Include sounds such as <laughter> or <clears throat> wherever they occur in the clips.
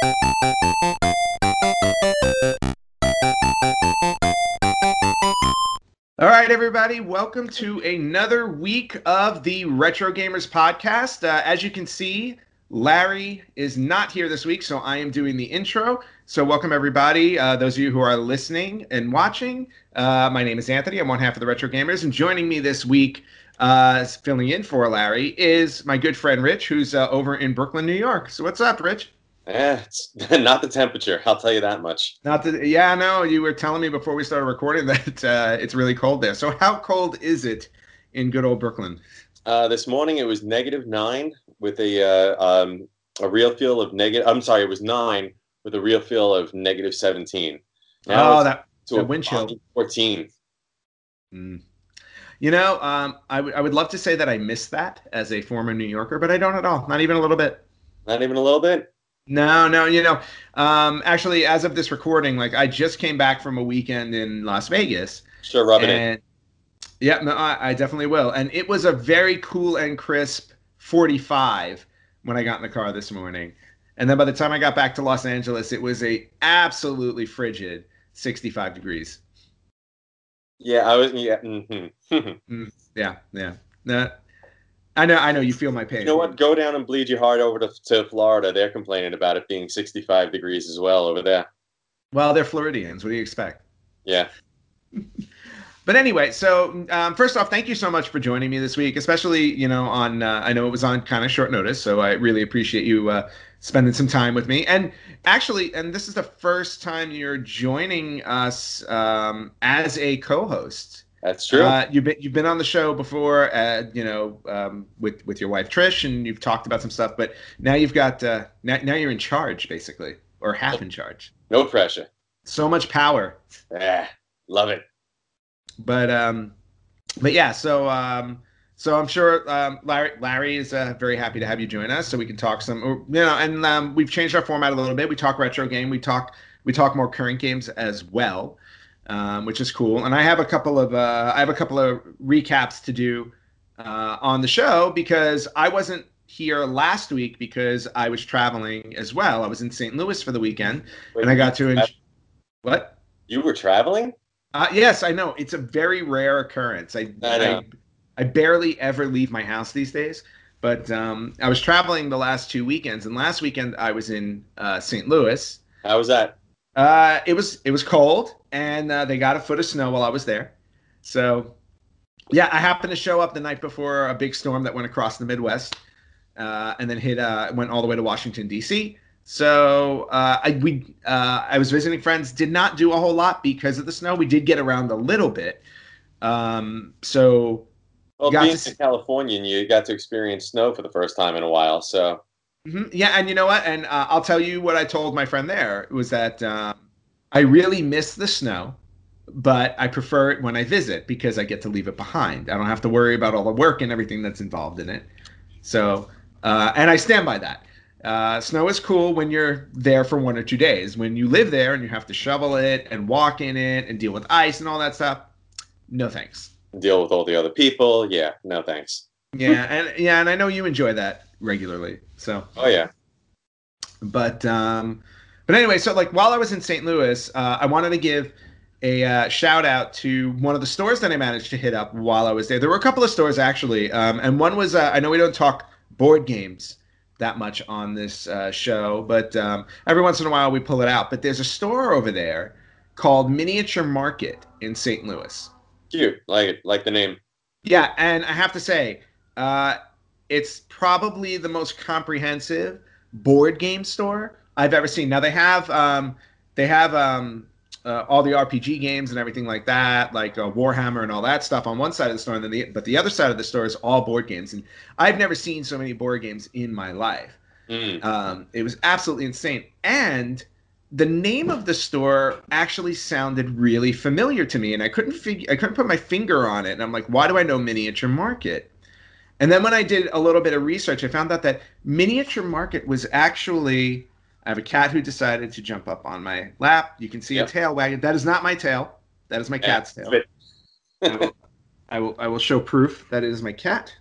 All right, everybody, welcome to another week of the Retro Gamers podcast. Uh, as you can see, Larry is not here this week, so I am doing the intro. So, welcome everybody. Uh, those of you who are listening and watching, uh, my name is Anthony. I'm one half of the Retro Gamers, and joining me this week, uh, filling in for Larry, is my good friend Rich, who's uh, over in Brooklyn, New York. So, what's up, Rich? Eh, it's <laughs> not the temperature. I'll tell you that much. Not the yeah, no. You were telling me before we started recording <laughs> that uh, it's really cold there. So, how cold is it in good old Brooklyn? Uh, this morning it was negative nine with a uh, um, a real feel of negative. I'm sorry, it was nine with a real feel of negative seventeen. oh, that to a wind chill. Fourteen. Mm. You know, um, I, w- I would love to say that I miss that as a former New Yorker, but I don't at all. Not even a little bit. Not even a little bit. No, no, you know, um, actually, as of this recording, like I just came back from a weekend in Las Vegas, Sure, rub it in. and yeah, no, I, I definitely will. And it was a very cool and crisp 45 when I got in the car this morning. And then by the time I got back to Los Angeles, it was a absolutely frigid 65 degrees. Yeah, I was. Yeah. hmm <laughs> Yeah, yeah. No, I know, I know. You feel my pain. you know what? Go down and bleed your heart over to, to Florida. They're complaining about it being 65 degrees as well over there. Well, they're Floridians. What do you expect? Yeah. <laughs> But anyway, so um, first off, thank you so much for joining me this week, especially you know on uh, I know it was on kind of short notice, so I really appreciate you uh, spending some time with me. And actually, and this is the first time you're joining us um, as a co-host. That's true. Uh, you've been you've been on the show before, uh, you know, um, with with your wife Trish, and you've talked about some stuff. But now you've got uh, now now you're in charge, basically, or half in charge. no pressure. So much power. Yeah. Love it. but um but yeah so um so i'm sure um larry larry is uh, very happy to have you join us so we can talk some or, you know and um, we've changed our format a little bit we talk retro game we talk we talk more current games as well um, which is cool and i have a couple of uh, i have a couple of recaps to do uh, on the show because i wasn't here last week because i was traveling as well i was in st louis for the weekend Wait, and i got to enjoy what You were traveling? uh, yes, I know. It's a very rare occurrence. I, I. I, I barely ever leave my house these days. But um, I was traveling the last two weekends, and last weekend I was in uh, St. Louis. How was that? Uh, it was it was cold, and uh, they got a foot of snow while I was there. So, yeah, I happened to show up the night before a big storm that went across the Midwest, uh, and then hit uh, went all the way to Washington D.C. So uh, I we uh, I was visiting friends. Did not do a whole lot because of the snow. We did get around a little bit. Um, so Well, being to a Californian, you got to experience snow for the first time in a while. So mhm, yeah, and you know what? And uh, I'll tell you what I told my friend there was that um, I really miss the snow, but I prefer it when I visit because I get to leave it behind. I don't have to worry about all the work and everything that's involved in it. So, uh, and I stand by that. Uh, snow is cool when you're there for one or two days. When you live there and you have to shovel it and walk in it and deal with ice and all that stuff, no thanks. deal with all the other people. Yeah, no thanks. Yeah, and yeah, and I know you enjoy that regularly. So, Oh yeah. but um, but anyway, so like while I was in St. Louis, uh, I wanted to give a uh, shout out to one of the stores that I managed to hit up while I was there. There were a couple of stores actually, um, and one was uh, I know we don't talk board games that much on this uh, show, but um, every once in a while we pull it out. But there's a store over there called Miniature Market in St. Louis. Cute. Like it. Like the name. Yeah, and I have to say, uh, it's probably the most comprehensive board game store I've ever seen. Now they have um, they have um, uh, all the RPG games and everything like that, like uh, Warhammer and all that stuff on one side of the store, and then the but the other side of the store is all board games. And I've never seen so many board games in my life. Mm. Um, it was absolutely insane. And the name of the store actually sounded really familiar to me, and I couldn't figure I couldn't put my finger on it. And I'm like, why do I know Miniature Market? And then when I did a little bit of research, I found out that Miniature Market was actually I have a cat who decided to jump up on my lap. You can see Yep. a tail wagging. That is not my tail. That is my cat's tail. <laughs> I will, I will I will show proof that it is my cat.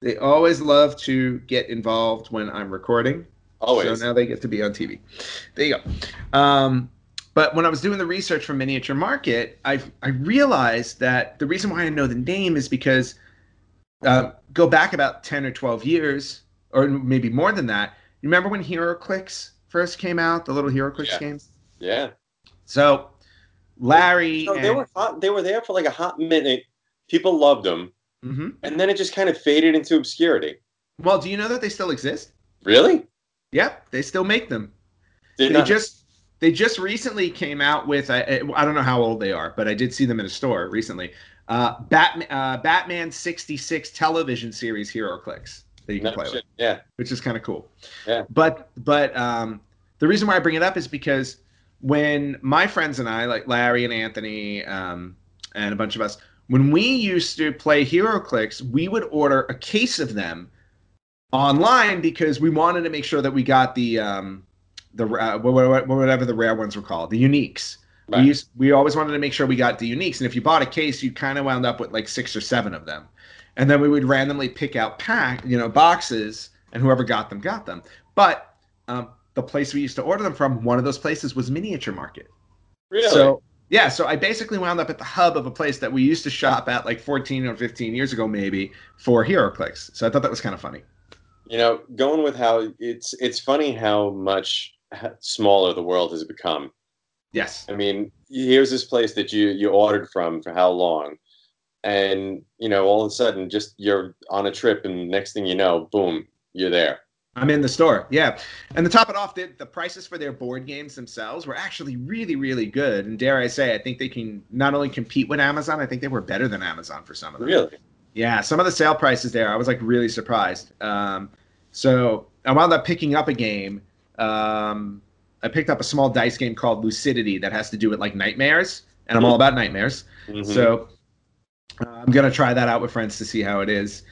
They always love to get involved when I'm recording. Always. So now they get to be on TV. There you go. Um, but when I was doing the research for Miniature Market, I I realized that the reason why I know the name is because uh, go back about ten or twelve years, or maybe more than that. You remember when HeroClix first came out, the little HeroClix Yeah. games? yeah. So Larry So they and- were hot, they were there for like a hot minute. People loved them, Mhm. and then it just kind of faded into obscurity. Well, do you know that they still exist? Really? Yep, they still make them. Did they not- just they just recently came out with I, I don't know how old they are, but I did see them in a store recently. Uh, Batman uh, Batman sixty six television series Hero Clicks that you can No play shit. with, Yeah. which is kind of cool. Yeah. But but um, the reason why I bring it up is because when my friends and I, like Larry and Anthony, um, and a bunch of us, when we used to play HeroClix, we would order a case of them online because we wanted to make sure that we got the um, the uh, wha- wha- wha- whatever the rare ones were called, the uniques. Right. We used, we always wanted to make sure we got the uniques, and if you bought a case, you kind of wound up with like six or seven of them, and then we would randomly pick out pack, you know, boxes, and whoever got them got them. But um, the place we used to order them from, one of those places was Miniature Market. Really? So yeah, so I basically wound up at the hub of a place that we used to shop at like 14 or 15 years ago, maybe for HeroClix. So I thought that was kind of funny. you know, going with how it's it's funny how much smaller the world has become. Yes. I mean, here's this place that you you ordered from for how long, and you know, all of a sudden, just you're on a trip, and next thing you know, boom, you're there. I'm in the store. Yeah. And to top it off, the, the prices for their board games themselves were actually really, really good. And dare I say, I think they can not only compete with Amazon, I think they were better than Amazon for some of them. Really? Yeah, some of the sale prices there, I was like really surprised. Um, so I wound up picking up a game. Um, I picked up a small dice game called Lucidity that has to do with like nightmares, and I'm all about nightmares. Mhm. So uh, I'm gonna try that out with friends to see how it is.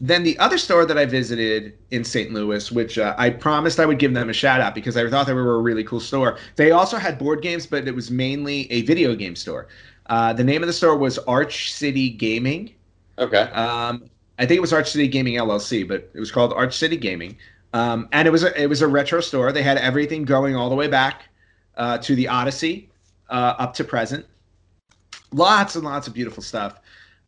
Then the other store that I visited in St. Louis, which uh, I promised I would give them a shout out because I thought they were a really cool store. They also had board games, but it was mainly a video game store. Uh, the name of the store was Arch City Gaming. okay. Um, I think it was Arch City Gaming LLC, but it was called Arch City Gaming. Um, and it was a, it was a retro store. They had everything going all the way back uh, to the Odyssey uh, up to present. Lots and lots of beautiful stuff.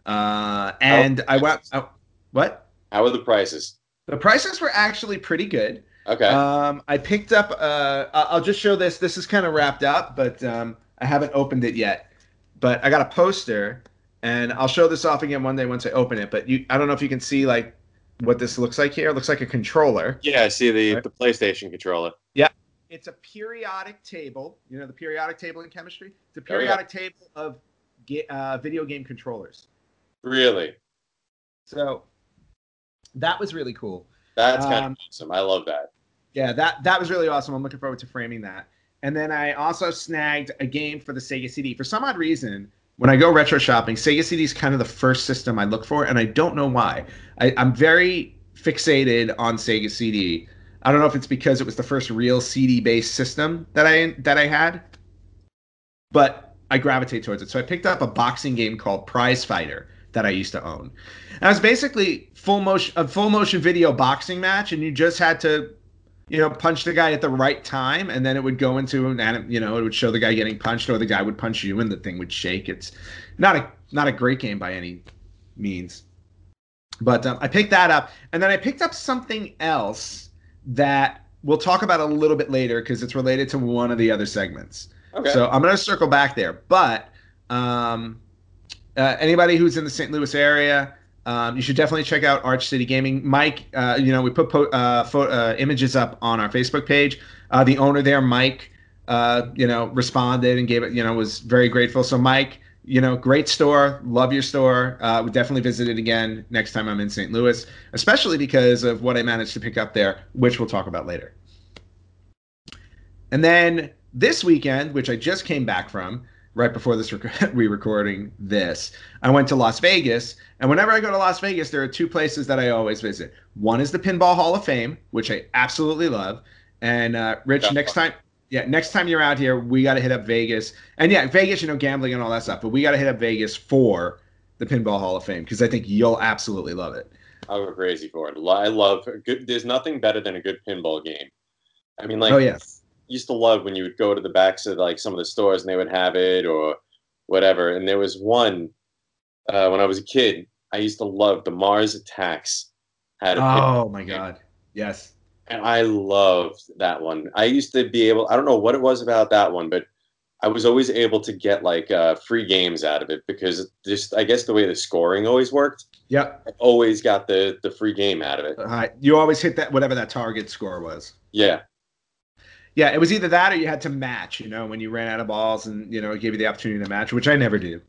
Uh, and I went. I, what? How are the prices? The prices were actually pretty good. Okay. Um, I picked up. Uh, I'll just show this. This is kind of wrapped up, but um, I haven't opened it yet. But I got a poster, and I'll show this off again one day once I open it. But you, I don't know if you can see like what this looks like here. It looks like a controller. yeah, I see the Right. the PlayStation controller. Yeah. It's a periodic table. You know the periodic table in chemistry. It's a Oh, yeah. periodic table of uh, video game controllers. Really? So that was really cool. That's kind Um, of awesome. I love that. Yeah, that that was really awesome. I'm looking forward to framing that. And then I also snagged a game for the Sega CD. For some odd reason, when I go retro shopping, Sega CD is kind of the first system I look for, and I don't know why. I, I'm very fixated on Sega CD. I don't know if it's because it was the first real CD-based system that I that I had, but I gravitate towards it. So I picked up a boxing game called Prize Fighter that I used to own. And it was basically full motion a full motion video boxing match, and you just had to you know, punch the guy at the right time, and then it would go into an anim- you know, it would show the guy getting punched, or the guy would punch you, and the thing would shake. It's not a not a great game by any means, but um, I picked that up, and then I picked up something else that we'll talk about a little bit later because it's related to one of the other segments. Okay. So I'm going to circle back there. But um, uh, anybody who's in the St. Louis area, um, you should definitely check out Arch City Gaming. Mike, uh, you know, we put po- uh, pho- uh, images up on our Facebook page. Uh, the owner there, Mike, you know, responded and gave it, you know, was very grateful. So, Mike, you know, great store. Love your store. Uh, definitely visit it again next time I'm in St. Louis, especially because of what I managed to pick up there, which we'll talk about later. And then this weekend, which I just came back from, right before this rec- <laughs> re-recording this, I went to Las Vegas. And whenever I go to Las Vegas, there are two places that I always visit. One is the Pinball Hall of Fame, which I absolutely love. And uh, Rich, That's next fun. time, yeah, next time you're out here, we got to hit up Vegas. And yeah, Vegas, you know, gambling and all that stuff, but we got to hit up Vegas for the Pinball Hall of Fame because I think you'll absolutely love it. i'll go crazy for it. I love good. There's nothing better than a good pinball game. I mean, like, oh yes, used to love when you would go to the backs of like some of the stores and they would have it or whatever. And there was one uh, when I was a kid. I used to love the Mars Attacks. Had a oh my god, yes. and I loved that one. I used to be able. I don't know what it was about that one, but I was always able to get like uh, free games out of it because just I guess the way the scoring always worked, Yep. I always got the the free game out of it. Uh, you always hit that whatever that target score was. Yeah, Yeah, it was either that or you had to match. You know, when you ran out of balls and you know it gave you the opportunity to match, which I never did.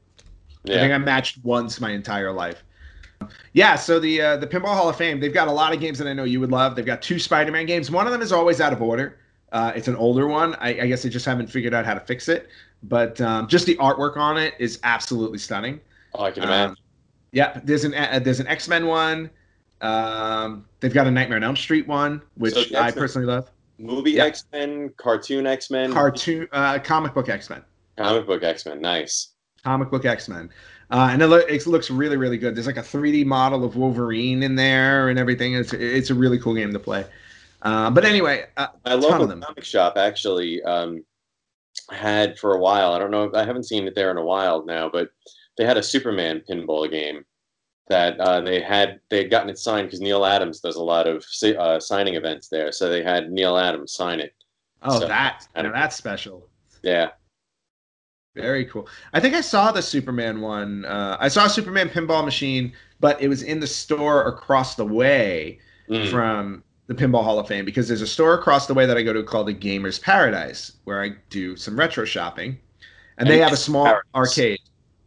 I think. I matched once my entire life. Yeah, so the uh, the Pinball Hall of Fame, they've got a lot of games that I know you would love. They've got two Spider-Man games. One of them is always out of order. Uh, it's an older one. I, I guess they just haven't figured out how to fix it. But um, just the artwork on it is absolutely stunning. Oh, I can Um, imagine. yeah, there's an uh, there's an X Men one. Um, they've got a Nightmare on Elm Street one, which So I personally love. Movie yeah. X Men, cartoon X Men, Cartoon, uh, comic book X Men. comic book X Men. Nice. comic book X-Men. Uh, and it, loo- it looks really, really good. There's like a 3D model of Wolverine in there and everything. It's it's a really cool game to play. Uh, but anyway, uh, My local comic shop actually um, had for a while. I don't know. I haven't seen it there in a while now, but they had a Superman pinball game that uh, they had. They had gotten it signed because Neal Adams does a lot of uh, signing events there. So they had Neal Adams sign it. oh, So- that now that's special. Yeah. Very cool. I think I saw the Superman one. Uh, I saw a Superman pinball machine, but it was in the store across the way Mm. from the Pinball Hall of Fame because there's a store across the way that I go to called the Gamers Paradise where I do some retro shopping, and they have a small Paradise. arcade.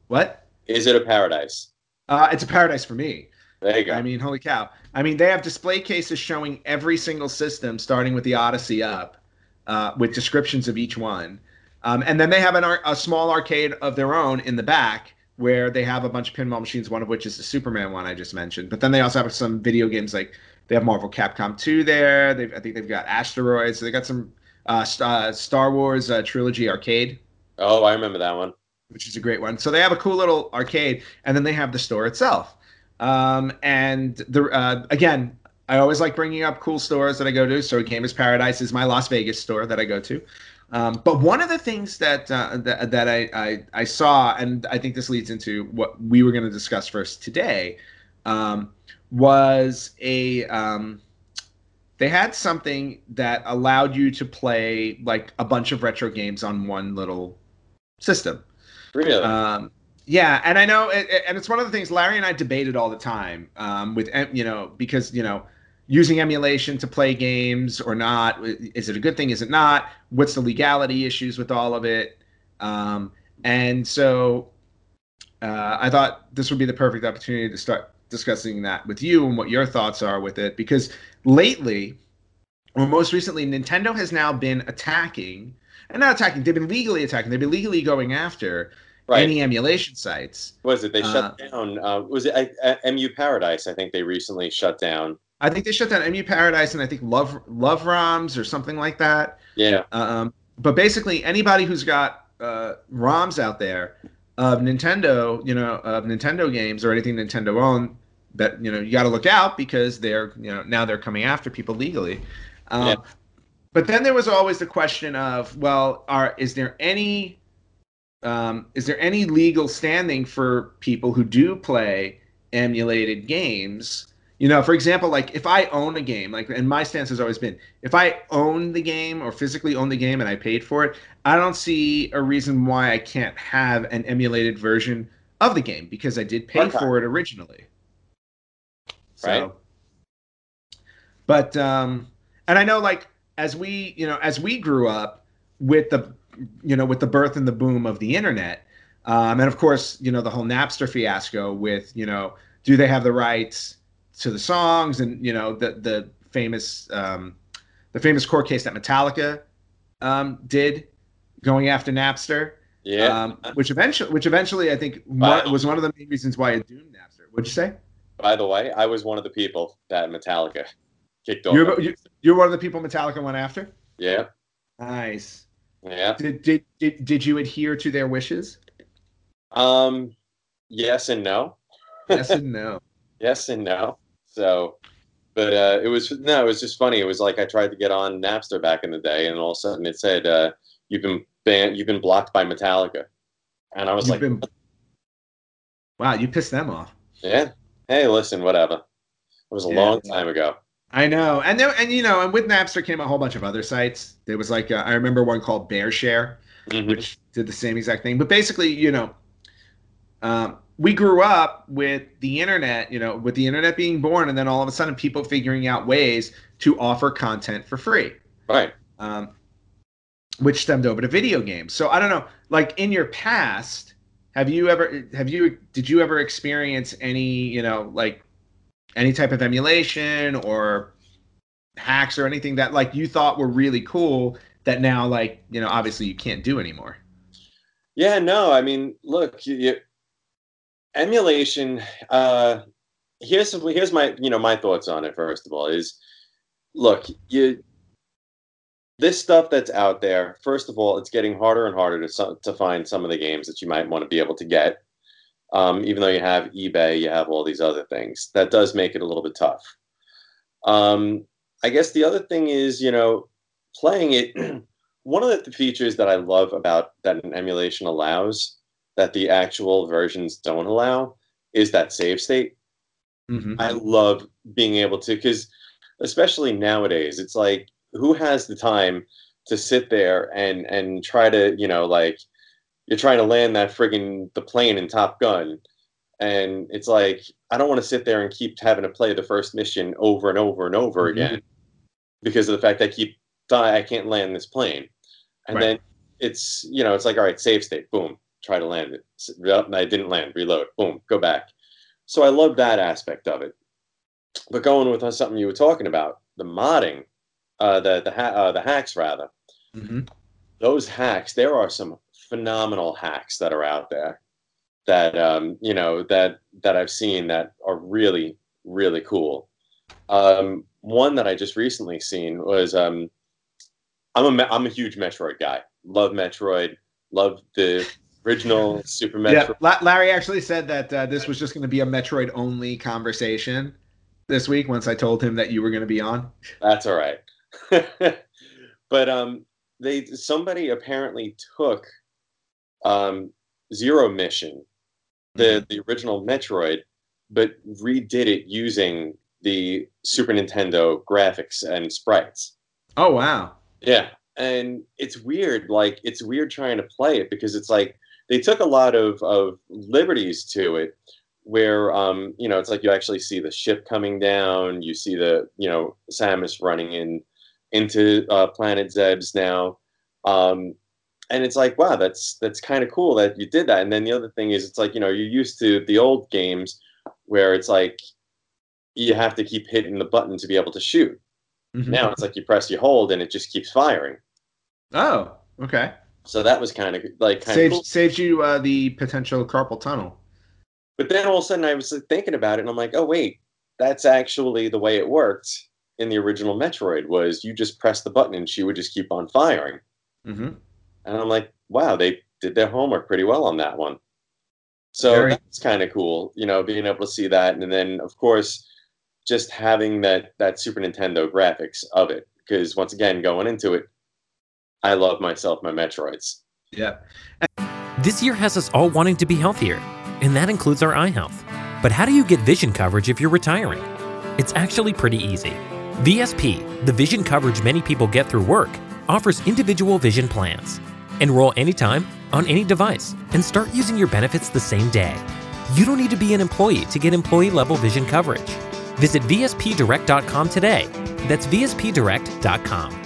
What? Is it a paradise? Uh, it's a paradise for me. There you go. I mean, holy cow. I mean, they have display cases showing every single system, starting with the Odyssey up, uh, with descriptions of each one. Um, and then they have an ar- a small arcade of their own in the back where they have a bunch of pinball machines, one of which is the Superman one I just mentioned. But then they also have some video games like they have Marvel Capcom 2 there. They've, I think they've got Asteroids. So they got some uh, uh, Star Wars uh, Trilogy arcade oh, I remember that one. Which is a great one. So they have a cool little arcade, and then they have the store itself. Um, and the uh, again, I always like bringing up cool stores that I go to. So Gamers Paradise is my Las Vegas store that I go to. Um, but one of the things that uh, that, that I, I I saw, and I think this leads into what we were going to discuss first today, um, was a um, they had something that allowed you to play like a bunch of retro games on one little system. Really? Um, yeah, and I know, and it's one of the things Larry and I debated all the time um, with you know because you know using emulation to play games or not is it a good thing? Is it not? What's the legality issues with all of it? Um, and so uh, I thought this would be the perfect opportunity to start discussing that with you and what your thoughts are with it because lately or most recently nintendo has now been attacking and not attacking they've been legally attacking they've been legally going after right. any emulation sites what was it? They uh, shut down. Uh, was it uh, EmuParadise? I think they recently shut down. i think they shut down emuparadise and i think love love roms or something like that Yeah. um, but basically anybody who's got uh, roms out there of nintendo you know of nintendo games or anything nintendo owned that you know you got to look out because they're you know now they're coming after people legally um, Yeah. but then there was always the question of well are is there any um, is there any legal standing for people who do play emulated games you know for example like if i own a game like and my stance has always been if i own the game or physically own the game and i paid for it i don't see a reason why i can't have an emulated version of the game because i did pay Okay. for it originally so, Right. but um and i know like as we you know as we grew up with the you know with the birth and the boom of the internet Um, and of course, you know, the whole Napster fiasco with, you know, do they have the rights to the songs and, you know, the, the famous, um, the famous court case that Metallica um, did going after Napster. Yeah. Um, which eventually, which eventually, I think one, was one of the main reasons why it doomed Napster. What'd you say? By the way, I was one of the people that Metallica kicked off. You're, you- you're one of the people Metallica went after. yeah. Nice. Yeah. Did did did, did you adhere to their wishes? Um, yes and no. Yes and <laughs> no. Yes and no. So, but uh, it was no, it was just funny. It was like I tried to get on Napster back in the day, and all of a sudden it said uh, you've been banned, you've been blocked by Metallica, and I was You've like, been- wow, you pissed them off. yeah, hey, listen, whatever. It was a Yeah. long time ago. I know, and there, and you know, and with Napster came a whole bunch of other sites. There was like uh, I remember one called BearShare, Mhm. which did the same exact thing. But basically, you know, um, we grew up with the internet, you know, with the internet being born, and then all of a sudden, people figuring out ways to offer content for free. Right. um, which stemmed over to video games. So I don't know, like in your past, have you ever have you did you ever experience any you know like any type of emulation or hacks or anything that like you thought were really cool that now like you know obviously you can't do anymore? Yeah, no, I mean, look, you, you, emulation. Uh, here's here's my you know my thoughts on it. First of all, is look you this stuff that's out there. First of all, it's getting harder and harder to to find some of the games that you might want to be able to get. Um, even though you have eBay, you have all these other things. That does make it a little bit tough. Um, I guess the other thing is, you know, playing it. <clears throat> one of the features that I love about that an emulation allows that the actual versions don't allow is that save state. Mm-hmm. I love being able to because especially nowadays, it's like who has the time to sit there and and try to you know like you're trying to land that friggin' the plane in Top Gun, and it's like I don't want to sit there and keep having to play the first mission over and over and over Mhm. again because of the fact that I keep die I can't land this plane, and Right. then it's you know it's like all right save state boom try to land it I didn't land reload boom go back, so I love that aspect of it, but going with something you were talking about the modding, uh, the the ha- uh, the hacks rather Mm-hmm. those hacks there are some phenomenal hacks that are out there that um, you know that that i've seen that are really really cool um, one that i just recently seen was um, i'm a i'm a huge metroid guy love metroid love the original <laughs> super Yeah, metroid La- Larry actually said that uh, this was just going to be a Metroid only conversation this week. Once I told him that you were going to be on. That's all right. <laughs> but um, they somebody apparently took um, Zero Mission, the the original Metroid, but redid it using the Super Nintendo graphics and sprites. Oh wow. Yeah, and it's weird. Like it's weird trying to play it because it's like they took a lot of of liberties to it. Where um, you know, it's like you actually see the ship coming down. You see the you know Samus running in into uh, Planet Zebes now, um, and it's like wow, that's that's kind of cool that you did that. And then the other thing is, it's like you know you're used to the old games where it's like you have to keep hitting the button to be able to shoot. Mhm. Now it's like you press, you hold, and it just keeps firing. Oh, okay. So that was kind of like kind of Saves cool. saves you uh, the potential carpal tunnel. But then all of a sudden I was thinking about it, and I'm like, oh wait, that's actually the way it worked in the original Metroid. Was you just press the button and she would just keep on firing. Mm-hmm. And I'm like, wow, they did their homework pretty well on that one. So Very- that's kind of cool, you know, being able to see that, and then of course, just having that that Super Nintendo graphics of it. Because once again, going into it, I love myself my Metroids. Yeah. This year has us all wanting to be healthier, and that includes our eye health. But how do you get vision coverage if you're retiring? It's actually pretty easy. VSP, the vision coverage many people get through work, offers individual vision plans. Enroll anytime, on any device, and start using your benefits the same day. You don't need to be an employee to get employee level vision coverage. Visit VSPDirect.com today. That's VSPDirect.com.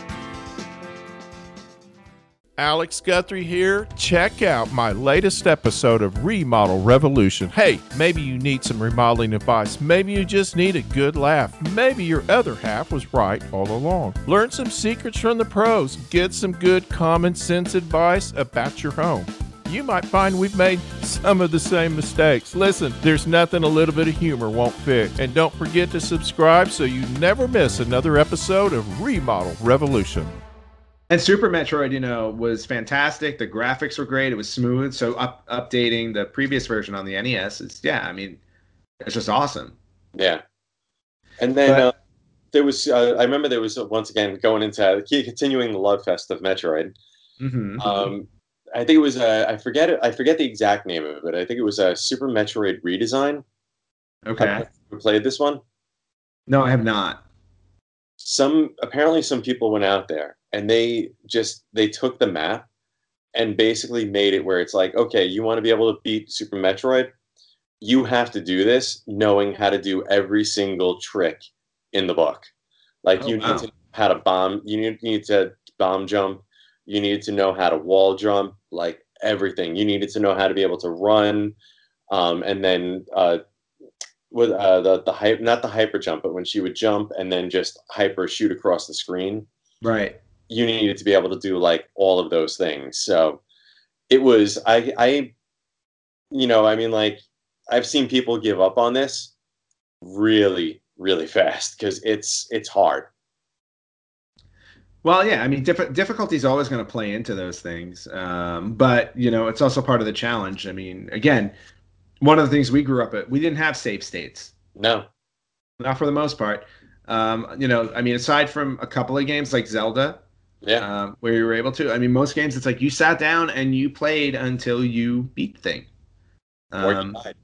Alex Guthrie here. Check out my latest episode of Remodel Revolution. Hey, maybe you need some remodeling advice. Maybe you just need a good laugh. Maybe your other half was right all along. Learn some secrets from the pros. Get some good common sense advice about your home. You might find we've made some of the same mistakes. Listen, there's nothing a little bit of humor won't fix. And don't forget to subscribe so you never miss another episode of Remodel Revolution. And Super Metroid, you know, was fantastic. The graphics were great. It was smooth. So up, updating the previous version on the NES is, yeah, I mean, it's just awesome. Yeah. And then But- uh, there was, uh, I remember there was uh, once again going into continuing the love fest of Metroid. hmm Um, I think it was uh, I forget it. I forget the exact name of it, but I think it was a Super Metroid redesign. okay. Have you played this one? No, I have not. Some apparently some people went out there and they just they took the map and basically made it where it's like, okay, you want to be able to beat Super Metroid, you have to do this knowing how to do every single trick in the book. Like Oh, you wow. need to know how to bomb, you need, need to bomb jump, you needed to know how to wall jump, like everything. You needed to know how to be able to run, um, and then uh, with uh, the the hype, not the hyper jump, but when she would jump and then just hyper shoot across the screen Right. You needed to be able to do like all of those things. So it was I I you know, I mean like I've seen people give up on this really really fast cuz it's it's hard. Well, yeah, I mean, diff- difficulty is always going to play into those things, um, but you know, it's also part of the challenge. I mean, again, one of the things we grew up at, we didn't have save states, No. not for the most part. Um, you know, I mean, aside from a couple of games like Zelda, Yeah. um, where you were able to, I mean, most games it's like you sat down and you played until you beat the thing, Or you um, died.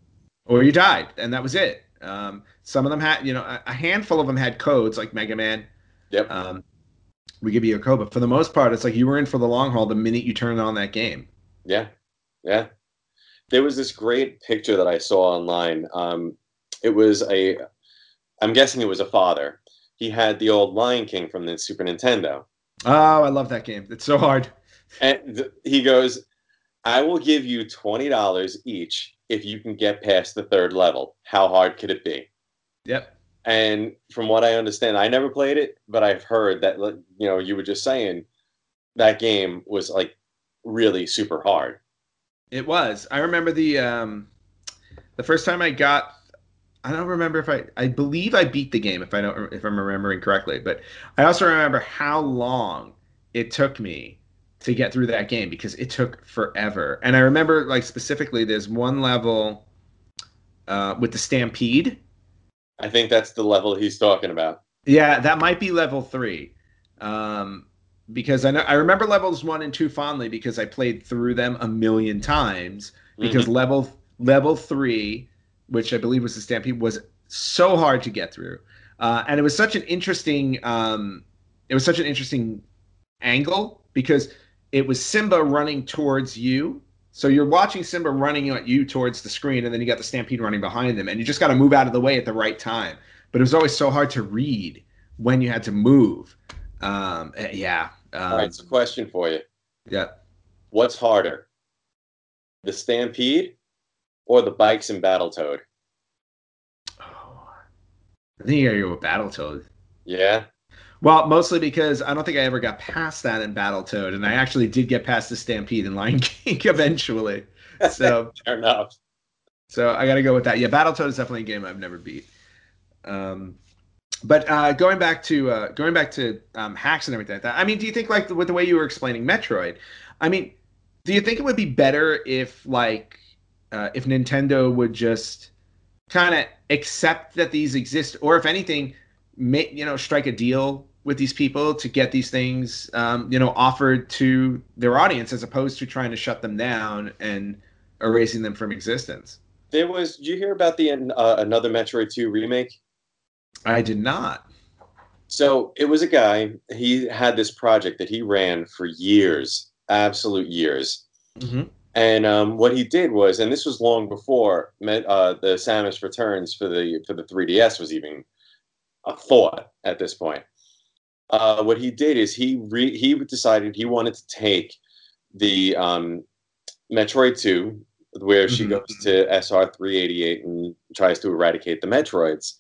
or you died, and that was it. Um, some of them had, you know, a, a handful of them had codes like Mega Man. Yep. Um, we give you a code, but for the most part, it's like you were in for the long haul the minute you turned on that game. Yeah, yeah. There was this great picture that I saw online. Um, it was a, I'm guessing it was a father. He had the old Lion King from the Super Nintendo, Oh, I love that game. It's so hard. and he goes, "I will give you twenty dollars each if you can get past the third level. How hard could it be?" Yep. And from what I understand, I never played it, but I've heard that you know you were just saying that game was like really super hard. It was. I remember the um, the first time I got. I don't remember if I. I believe I beat the game if I don't if I'm remembering correctly, but I also remember how long it took me to get through that game because it took forever. And I remember like specifically, there's one level uh, with the stampede. I think that's the level he's talking about. Yeah, that might be level three. Um, because I know I remember levels one and two fondly because I played through them a million times. Because level level three, which I believe was the Stampede, was so hard to get through, uh, and it was such an interesting. Um, it was such an interesting angle because it was Simba running towards you. So you're watching Simba running at you towards the screen, and then you got the Stampede running behind them, and you just got to move out of the way at the right time. But it was always so hard to read when you had to move. Um, eh, yeah. Um, All right, so question for you: Yeah. What's harder, the Stampede or the bikes in Battletoad? Oh, I think you gotta go with Battletoad. Yeah, Well, mostly because I don't think I ever got past that in Battletoad, and I actually did get past the Stampede in Lion <laughs> King <laughs> eventually. So, <laughs> fair enough. so I got to go with that. Yeah, Battletoad is definitely a game I've never beat. Um, but uh, going back to uh, going back to um, hacks and everything like that. I mean, do you think like with the way you were explaining Metroid? I mean, do you think it would be better if like uh, if Nintendo would just kind of accept that these exist, or if anything, make you know strike a deal with these people to get these things um, you know offered to their audience as opposed to trying to shut them down and erasing them from existence. There was. Did you hear about the uh, another Metroid Two remake? I did not. So it was a guy. He had this project that he ran for years, absolute years. Mm-hmm. And um, what he did was, and this was long before uh, the Samus Returns for the for the 3DS was even a thought at this point. Uh, what he did is he re- he decided he wanted to take the um, Metroid Two, where she Mhm. goes to SR three eighty eight and tries to eradicate the Metroids.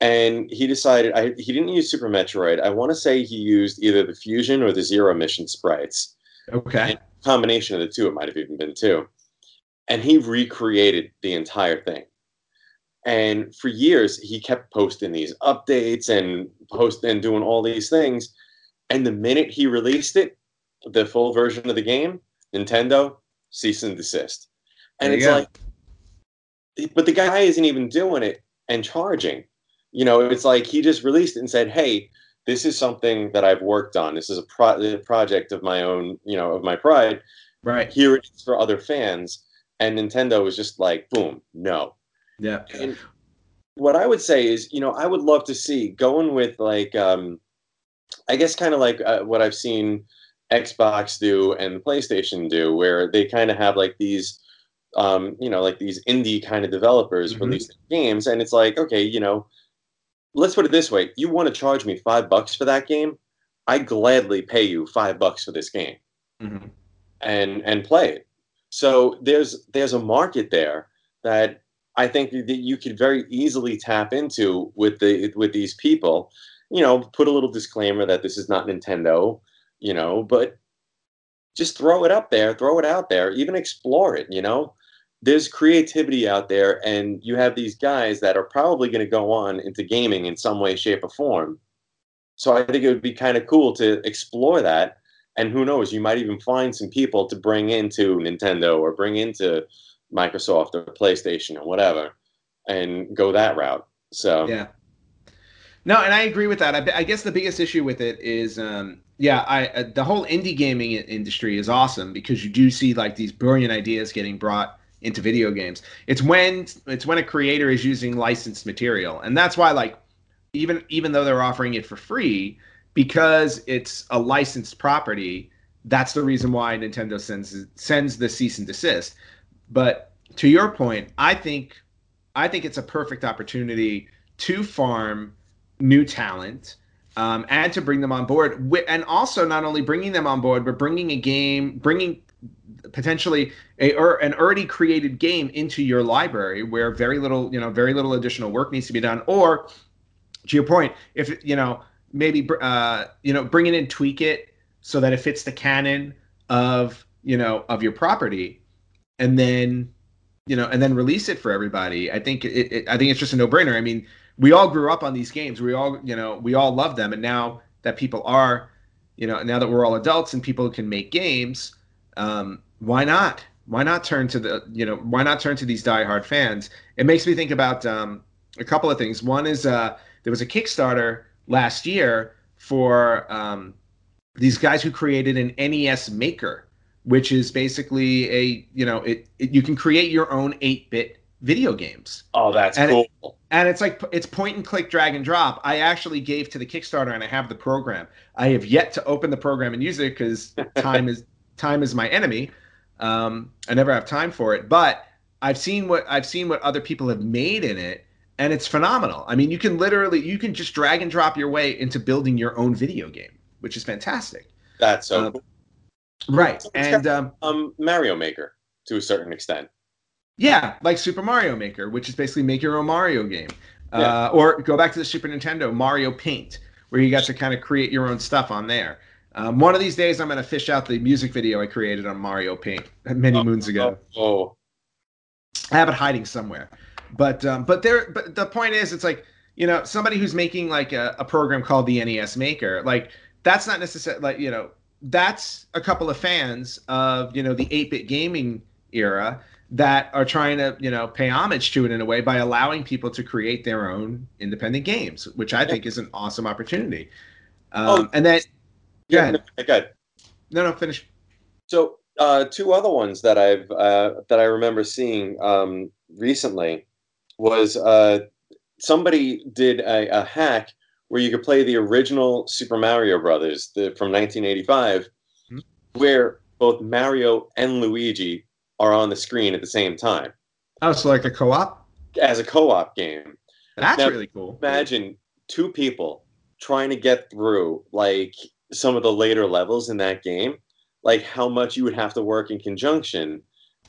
And he decided I, he didn't use Super Metroid. I want to say he used either the Fusion or the Zero Mission sprites Okay. Combination of the two. It might have even been two. And he recreated the entire thing. And for years, he kept posting these updates and post and doing all these things. And the minute he released it, the full version of the game, Nintendo cease and desist. And it's go. like, but the guy isn't even doing it and charging. You know, it's like he just released it and said, "Hey, this is something that I've worked on. This is a, pro- project of my own, you know, of my pride. Right. Here it is for other fans." And Nintendo was just like, "Boom, no." Yeah. And what I would say is, you know, I would love to see going with like, um, I guess, kind of like uh, what I've seen Xbox do and PlayStation do, where they kind of have like these, um, you know, like these indie kind of developers Mhm. release games, and it's like, okay, you know, let's put it this way: you want to charge me five bucks for that game, I gladly pay you five bucks for this game Mhm. and and play it. So there's there's a market there that I think that you could very easily tap into with the with these people. You know, put a little disclaimer that this is not Nintendo. You know, but just throw it up there, throw it out there, even explore it. You know, there's creativity out there, and you have these guys that are probably going to go on into gaming in some way, shape, or form. So I think it would be kind of cool to explore that and who knows you might even find some people to bring into nintendo or bring into microsoft or playstation or whatever and go that route so Yeah. No, and I agree with that. I, I guess the biggest issue with it is, um, yeah, I uh, the whole indie gaming industry is awesome because you do see like these brilliant ideas getting brought into video games. It's when it's when a creator is using licensed material, and that's why like even even though they're offering it for free because it's a licensed property, that's the reason why Nintendo sends sends the cease and desist. But to your point, I think I think it's a perfect opportunity to farm new talent um, and to bring them on board, and also not only bringing them on board, but bringing a game, bringing potentially a or an already created game into your library where very little, you know, very little additional work needs to be done. Or to your point, if you know maybe uh, you know bring it in, tweak it so that it fits the canon of you know of your property, and then you know and then release it for everybody. I think it, it I think it's just a no brainer. I mean, we all grew up on these games. We all you know we all love them, and now that people are you know now that we're all adults and people can make games, um, why not? Why not turn to the you know why not turn to these diehard fans? It makes me think about um, a couple of things. One is uh, there was a Kickstarter last year for um, these guys who created an NES Maker, which is basically a you know it, it you can create your own 8-bit video games oh that's And it- cool and it's like it's point and click drag and drop i actually gave to the kickstarter and i have the program i have yet to open the program and use it because <laughs> time is time is my enemy um, i never have time for it but i've seen what i've seen what other people have made in it and it's phenomenal i mean you can literally you can just drag and drop your way into building your own video game which is fantastic that's so um, cool. right It's and um, um mario maker to a certain extent Yeah, like Super Mario Maker, which is basically make your own Mario game. Yeah. Uh, or go back to the Super Nintendo, Mario Paint, where you got to kind of create your own stuff on there. Um, one of these days, I'm going to fish out the music video I created on Mario Paint <laughs> many moons ago. oh I have it hiding somewhere. But um, but there but the point is it's like, you know, somebody who's making like a, a program called the NES Maker, like that's not necessarily like, you know, that's a couple of fans of, you know, the 8-bit gaming era that are trying to, you know, pay homage to it in a way by allowing people to create their own independent games, which I think is an awesome opportunity. Um, Oh, and then go ahead. no, good No, no, finish. So uh, two other ones that I've uh, that I remember seeing um, recently was uh, somebody did a, a hack where you could play the original Super Mario Brothers the, from 1985, Hmm. where both Mario and Luigi are on the screen at the same time Oh, so like a co-op? as a co-op game. That's Now, really cool. Imagine two people trying to get through like some of the later levels in that game. like how much you would have to work in conjunction.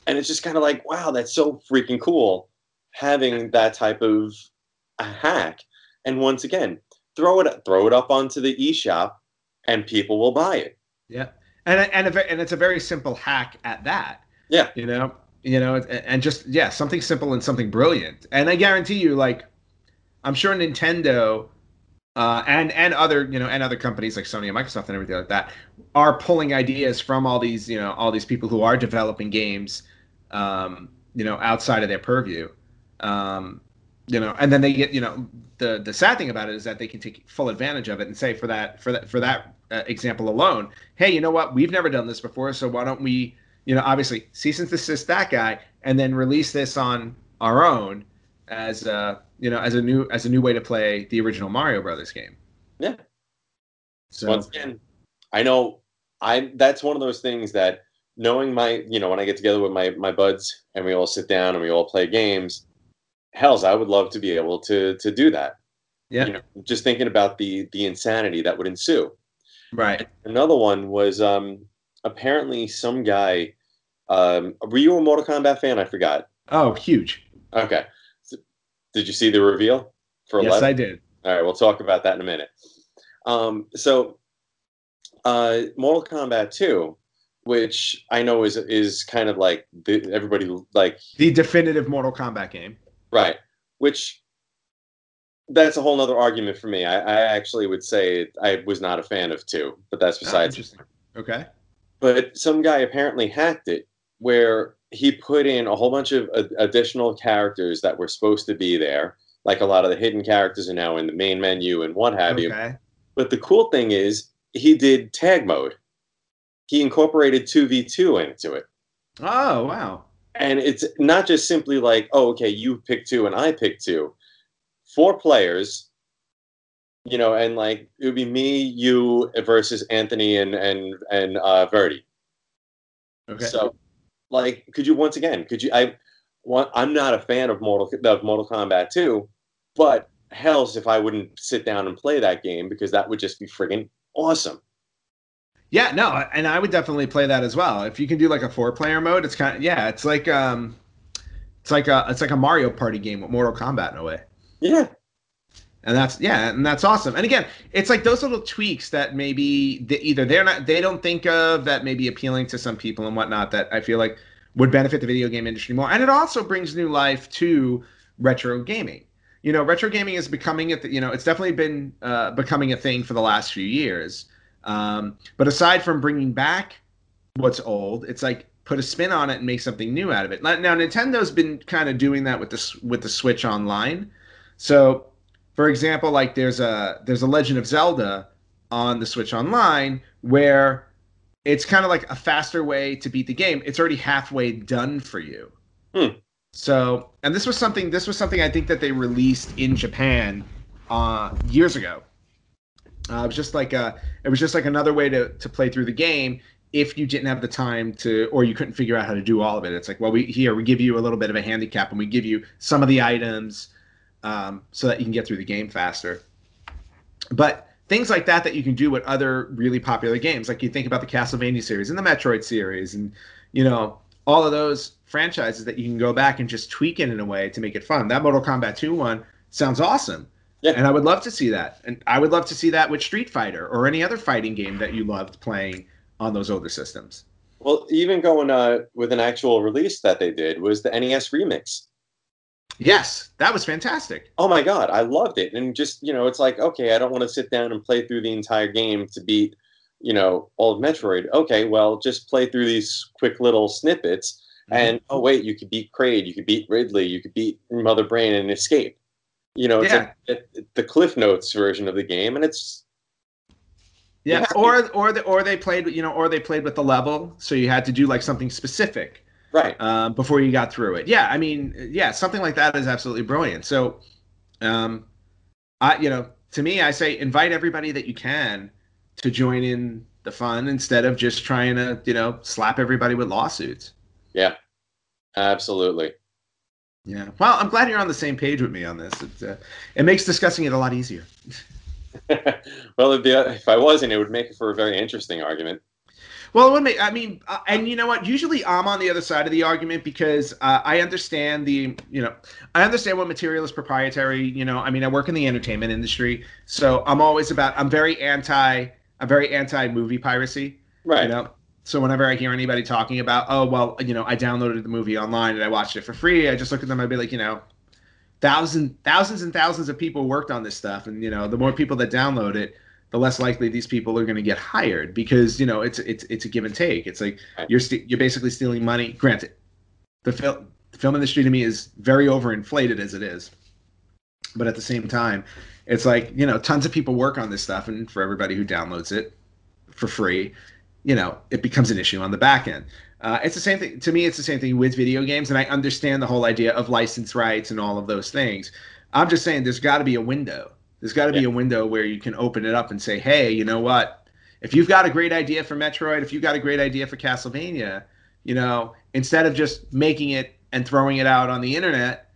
And it's just kind of like, wow, that's so freaking cool having that type of a hack. And once again, throw it throw it up onto the eShop and people will buy it. Yeah. And and a, and it's a very simple hack at that. Yeah. You know, you know, and- and just yeah, something simple and something brilliant. And I guarantee you, like, I'm sure Nintendo uh, and and other you know and other companies like Sony and Microsoft and everything like that are pulling ideas from all these you know all these people who are developing games, um, you know, outside of their purview. Um, you know, and then they get you know the the sad thing about it is that they can take full advantage of it and say for that for that for that uh, example alone, hey, you know what? We've never done this before, so why don't we, you know, obviously cease and desist that guy, and then release this on our own as uh you know as a new as a new way to play the original Mario Brothers game. Yeah. So Once again, I know I that's one of those things that knowing my you know when I get together with my my buds and we all sit down and we all play games, hells, I would love to be able to to do that. yeah, You know, just thinking about the the insanity that would ensue. right. Another one was um apparently some guy um were you a Mortal Kombat fan? I forgot. Oh, huge. Okay. Did you see the reveal for Yes, 11? I did. All right, we'll talk about that in a minute. Um, so, uh, Mortal Kombat 2, which I know is is kind of like the, everybody like The definitive Mortal Kombat game. right, which that's a whole nother argument for me. I, I actually would say I was not a fan of two, but that's Oh, besides. interesting. Okay. but some guy apparently hacked it where he put in a whole bunch of additional characters that were supposed to be there. Like a lot of the hidden characters are now in the main menu and what have you. But the cool thing is, he did tag mode. He incorporated 2v2 into it. Oh, wow. And it's not just simply like, oh, okay, you pick two and I pick two. Four players, you know, and like it would be me, you versus Anthony and and and uh, Verdi. Okay. So, like, could you once again? Could you? I want. I'm not a fan of Mortal of Mortal Kombat 2, but hell's if I wouldn't sit down and play that game because that would just be friggin' awesome. Yeah, no, and I would definitely play that as well. If you can do like a four player mode, it's kind of yeah, it's like um it's like a it's like a Mario Party game with Mortal Kombat in a way. Yeah, And that's yeah, and that's awesome. And again, it's like those little tweaks that maybe they, either they're not they don't think of that may be appealing to some people and whatnot that I feel like would benefit the video game industry more. And it also brings new life to retro gaming. You know, retro gaming is becoming th- you know it's definitely been uh, becoming a thing for the last few years. Um, but aside from bringing back what's old, it's like put a spin on it and make something new out of it. Now Nintendo's been kind of doing that with this with the Switch Online. So, for example, like there's a there's a Legend of Zelda on the Switch Online where it's kind of like a faster way to beat the game. It's already halfway done for you. Hmm. So, and this was something this was something I think that they released in Japan uh, years ago. Uh, it was just like a, it was just like another way to to play through the game if you didn't have the time to or you couldn't figure out how to do all of it. It's like, well, we here we give you a little bit of a handicap and we give you some of the items um, so that you can get through the game faster. But things like that that you can do with other really popular games, like you think about the Castlevania series and the Metroid series, and you know all of those franchises that you can go back and just tweak it in a way to make it fun. That Mortal Kombat 2 one sounds awesome. Yeah. And I would love to see that. And I would love to see that with Street Fighter or any other fighting game that you loved playing on those older systems. Well, even going uh, with an actual release that they did was the NES remix. Yes, that was fantastic. Oh my god, I loved it. And just, you know, it's like, okay, I don't want to sit down and play through the entire game to beat, you know, all of Metroid. Okay, well, just play through these quick little snippets. Mm-hmm. And oh wait, you could beat Kraid, you could beat Ridley, you could beat Mother Brain and escape. You know, it's Yeah. it, the Cliff Notes version of the game, and it's Yeah, Yeah. or or the, or they played you know or they played with the level, so you had to do like something specific right. um, before you got through it. Yeah, I mean, yeah, something like that is absolutely brilliant. So, um, I you know to me, I say invite everybody that you can to join in the fun instead of just trying to you know slap everybody with lawsuits. Yeah, absolutely. Yeah. Well, I'm glad you're on the same page with me on this. It, uh, it makes discussing it a lot easier. <laughs> well, if, the, if I wasn't, it would make it for a very interesting argument. Well, let me, I mean, uh, and you know what? Usually, I'm on the other side of the argument because uh, I understand the, you know, I understand what material is proprietary. You know, I mean, I work in the entertainment industry, so I'm always about. I'm very anti. I'm very anti movie piracy. Right. You know, so whenever I hear anybody talking about, oh well, you know, I downloaded the movie online and I watched it for free, I just look at them. I'd be like, you know, thousands, thousand, thousands and thousands of people worked on this stuff, and you know, the more people that download it, the less likely these people are going to get hired because you know it's it's it's a give and take. It's like you're st- you're basically stealing money. Granted, the film the film industry to me is very overinflated as it is, but at the same time, it's like you know tons of people work on this stuff, and for everybody who downloads it for free, you know it becomes an issue on the back end. Uh, it's the same thing to me. It's the same thing with video games, and I understand the whole idea of license rights and all of those things. I'm just saying there's got to be a window. There's got to be Yeah. a window where you can open it up and say, hey, you know what? If you've got a great idea for Metroid, if you've got a great idea for Castlevania, you know, instead of just making it and throwing it out on the internet,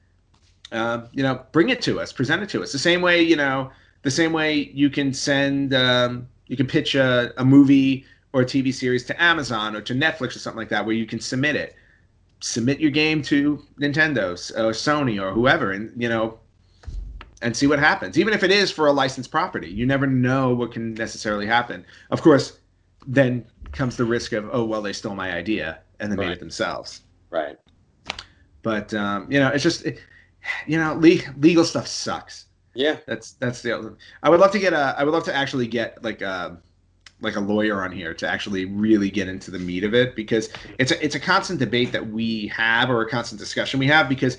um, you know, bring it to us, present it to us. The same way, you know, the same way you can send, um, you can pitch a, a movie or a TV series to Amazon or to Netflix or something like that, where you can submit it. Submit your game to Nintendo or Sony or whoever, and you know, and see what happens. Even if it is for a licensed property, you never know what can necessarily happen. Of course, then comes the risk of, oh well, they stole my idea and they made it themselves. Right. But um, you know, it's just, it, you know, le- legal stuff sucks. Yeah. That's that's the. other- I would love to get a. I would love to actually get like a like a lawyer on here to actually really get into the meat of it because it's a it's a constant debate that we have or a constant discussion we have because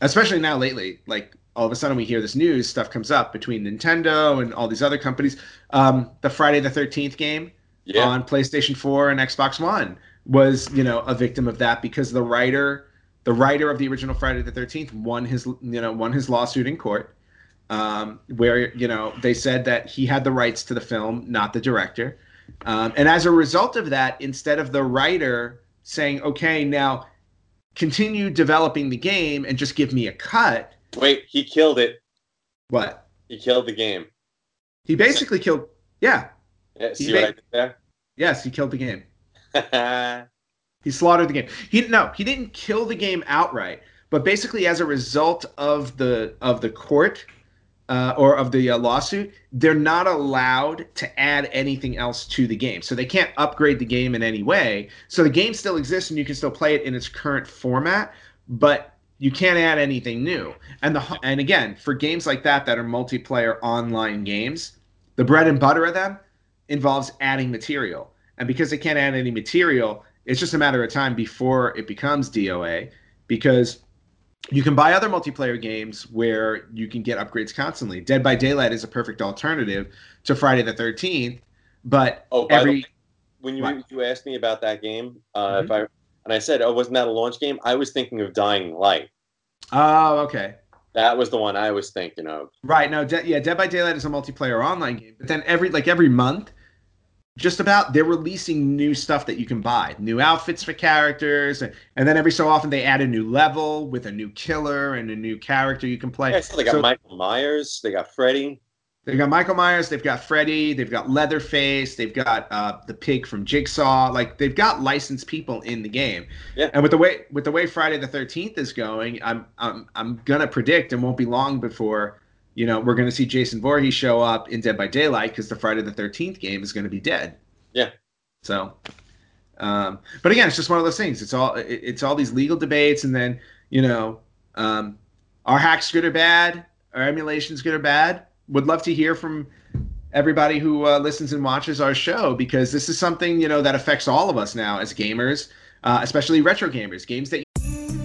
especially now lately like all of a sudden we hear this news stuff comes up between Nintendo and all these other companies. Um, the Friday the Thirteenth game Yeah. on PlayStation 4 and Xbox One was, you know, a victim of that because the writer, the writer of the original Friday the 13th won his, you know, won his lawsuit in court. Um, where you know they said that he had the rights to the film, not the director, um, and as a result of that, instead of the writer saying, "Okay, now continue developing the game and just give me a cut," Wait, he killed it. what He killed the game. he basically killed. Yeah, Yeah, see He what made- I did there? yes, he killed the game. <laughs> He slaughtered the game. He no, he didn't kill the game outright, but basically as a result of the of the court uh, or of the uh, lawsuit, they're not allowed to add anything else to the game. So they can't upgrade the game in any way. So the game still exists and you can still play it in its current format, but you can't add anything new. And the and again, for games like that that are multiplayer online games, the bread and butter of them involves adding material. And because they can't add any material, it's just a matter of time before it becomes DOA because you can buy other multiplayer games where you can get upgrades constantly. Dead by Daylight is a perfect alternative to Friday the 13th, but oh, every way, when you What? you asked me about that game, uh, Mhm. if I and I said, "Oh, wasn't that a launch game?" I was thinking of Dying Light. Oh, okay. That was the one I was thinking of. Right. No, De- yeah, Dead by Daylight is a multiplayer online game. But then every like every month, just about they're releasing new stuff that you can buy, new outfits for characters, and, and then every so often they add a new level with a new killer and a new character you can play. Yeah, so they got So- Michael Myers. They got Freddy. They've got Michael Myers, they've got Freddy, they've got Leatherface, they've got uh, the pig from Jigsaw. Like they've got licensed people in the game. Yeah. And with the way with the way Friday the Thirteenth is going, I'm I'm I'm gonna predict it won't be long before you know we're gonna see Jason Voorhees show up in Dead by Daylight because the Friday the Thirteenth game is gonna be dead. Yeah. So, um, but again, it's just one of those things. It's all it, it's all these legal debates, and then you know, um, are hacks good or bad? Are emulations good or bad? Would love to hear from everybody who uh, listens and watches our show because this is something you know that affects all of us now as gamers, uh, especially retro gamers. Games that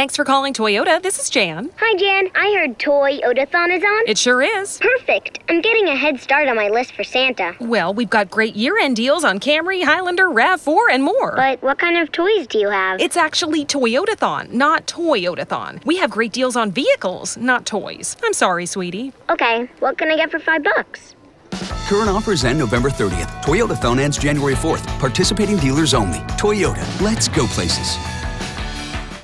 Thanks for calling Toyota. This is Jan. Hi, Jan. I heard Toy Odathon is on. It sure is. Perfect. I'm getting a head start on my list for Santa. Well, we've got great year end deals on Camry, Highlander, RAV4, and more. But what kind of toys do you have? It's actually Toyotathon, not Toyotathon. We have great deals on vehicles, not toys. I'm sorry, sweetie. Okay, what can I get for five bucks? Current offers end November 30th. Toyotathon ends January 4th. Participating dealers only. Toyota, let's go places.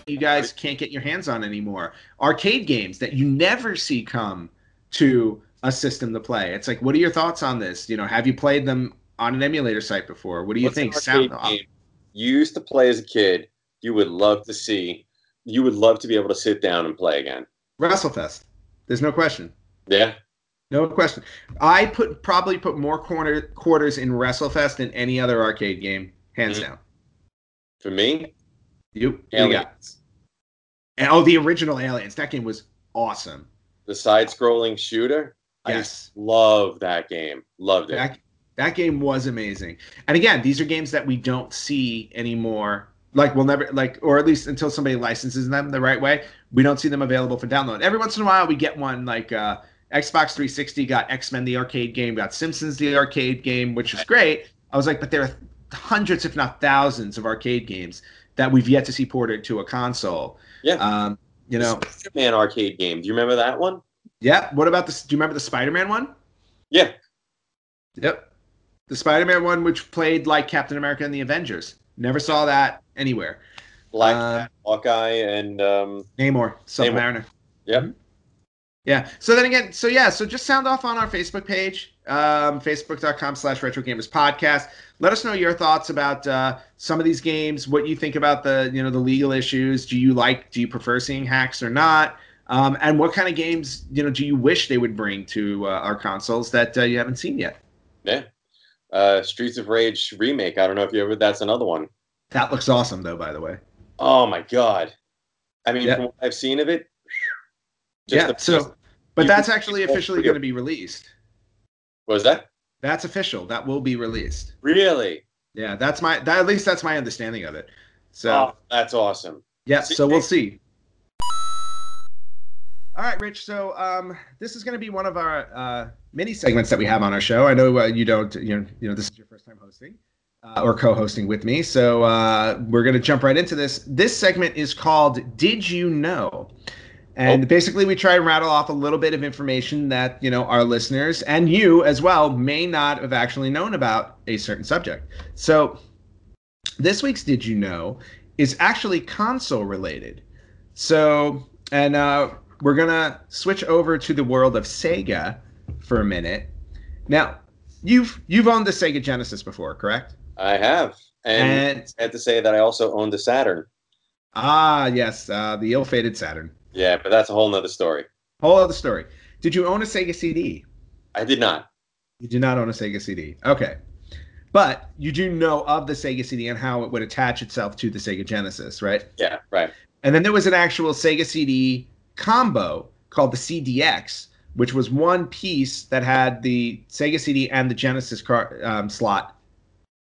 You guys can't get your hands on anymore. Arcade games that you never see come to a system to play. It's like, what are your thoughts on this? You know, have you played them on an emulator site before? What do you What's think? Sound game you used to play as a kid. You would love to see. You would love to be able to sit down and play again. WrestleFest. There's no question. Yeah. No question. I put probably put more corner quarters in WrestleFest than any other arcade game, hands Mhm. down. For me, You, you got. And oh, the original Aliens. That game was awesome. The side-scrolling shooter. I Yes. love that game. Loved it. That that game was amazing. And again, these are games that we don't see anymore. Like we'll never like, or at least until somebody licenses them the right way, we don't see them available for download. Every once in a while, we get one like uh, Xbox 360 got X Men the arcade game, got Simpsons the arcade game, which is great. I was like, but there are hundreds, if not thousands, of arcade games that we've yet to see ported to a console. Yeah. Um, you know, Spider-Man arcade game. Do you remember that one? yeah. What about this? Do you remember the Spider-Man one? Yeah. Yep. The Spider-Man one, which played like Captain America and the Avengers. Never saw that anywhere. Black Uh, Hawkeye, and um, Namor, Submariner. Yep. Mhm. Yeah. So then again, so yeah, so just sound off on our Facebook page, um, facebook.com slash retro gamers podcast. Let us know your thoughts about uh, some of these games, what you think about the, you know, the legal issues. Do you like, do you prefer seeing hacks or not? Um, and what kind of games, you know, do you wish they would bring to uh, our consoles that uh, you haven't seen yet? yeah, uh, Streets of Rage remake. I don't know if you ever. That's another one. That looks awesome, though, by the way. Oh my god! I mean, from what I've seen of it, yeah. the- so, but that's actually officially going to be released. What was that? That's official. That will be released. Really? Yeah, that's my. That, at least that's my understanding of it. So oh, that's awesome. yeah, see- so we'll see. All right, Rich. So um, this is going to be one of our uh, mini segments that we have on our show. I know uh, you don't. You know, you know, this is your first time hosting uh, or co-hosting with me. So uh, we're going to jump right into this. This segment is called "Did You Know." And Oh. basically, we try and rattle off a little bit of information that you know our listeners and you as well may not have actually known about a certain subject. So, this week's "Did You Know" is actually console related. So, and uh, we're gonna switch over to the world of Sega for a minute. Now, you've you've owned the Sega Genesis before, correct? I have, and, And I had to say that I also owned a Saturn. ah, yes, uh, the ill-fated Saturn. Yeah, but that's a whole nother story. Whole other story. Did you own a Sega CD? I did not. You do not own a Sega CD. Okay. But you do know of the Sega CD and how it would attach itself to the Sega Genesis, right? Yeah, right. And then there was an actual Sega CD combo called the CDX, which was one piece that had the Sega CD and the Genesis car, um, slot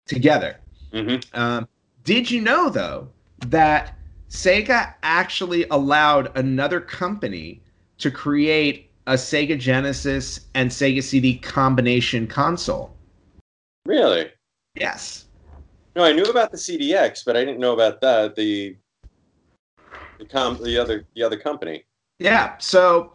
together. hmm Um, did you know, though, that Sega actually allowed another company to create a Sega Genesis and Sega CD combination console? Really? Yes. No, I knew about the CDX, but I didn't know about that the the, com- the other the other company. Yeah. So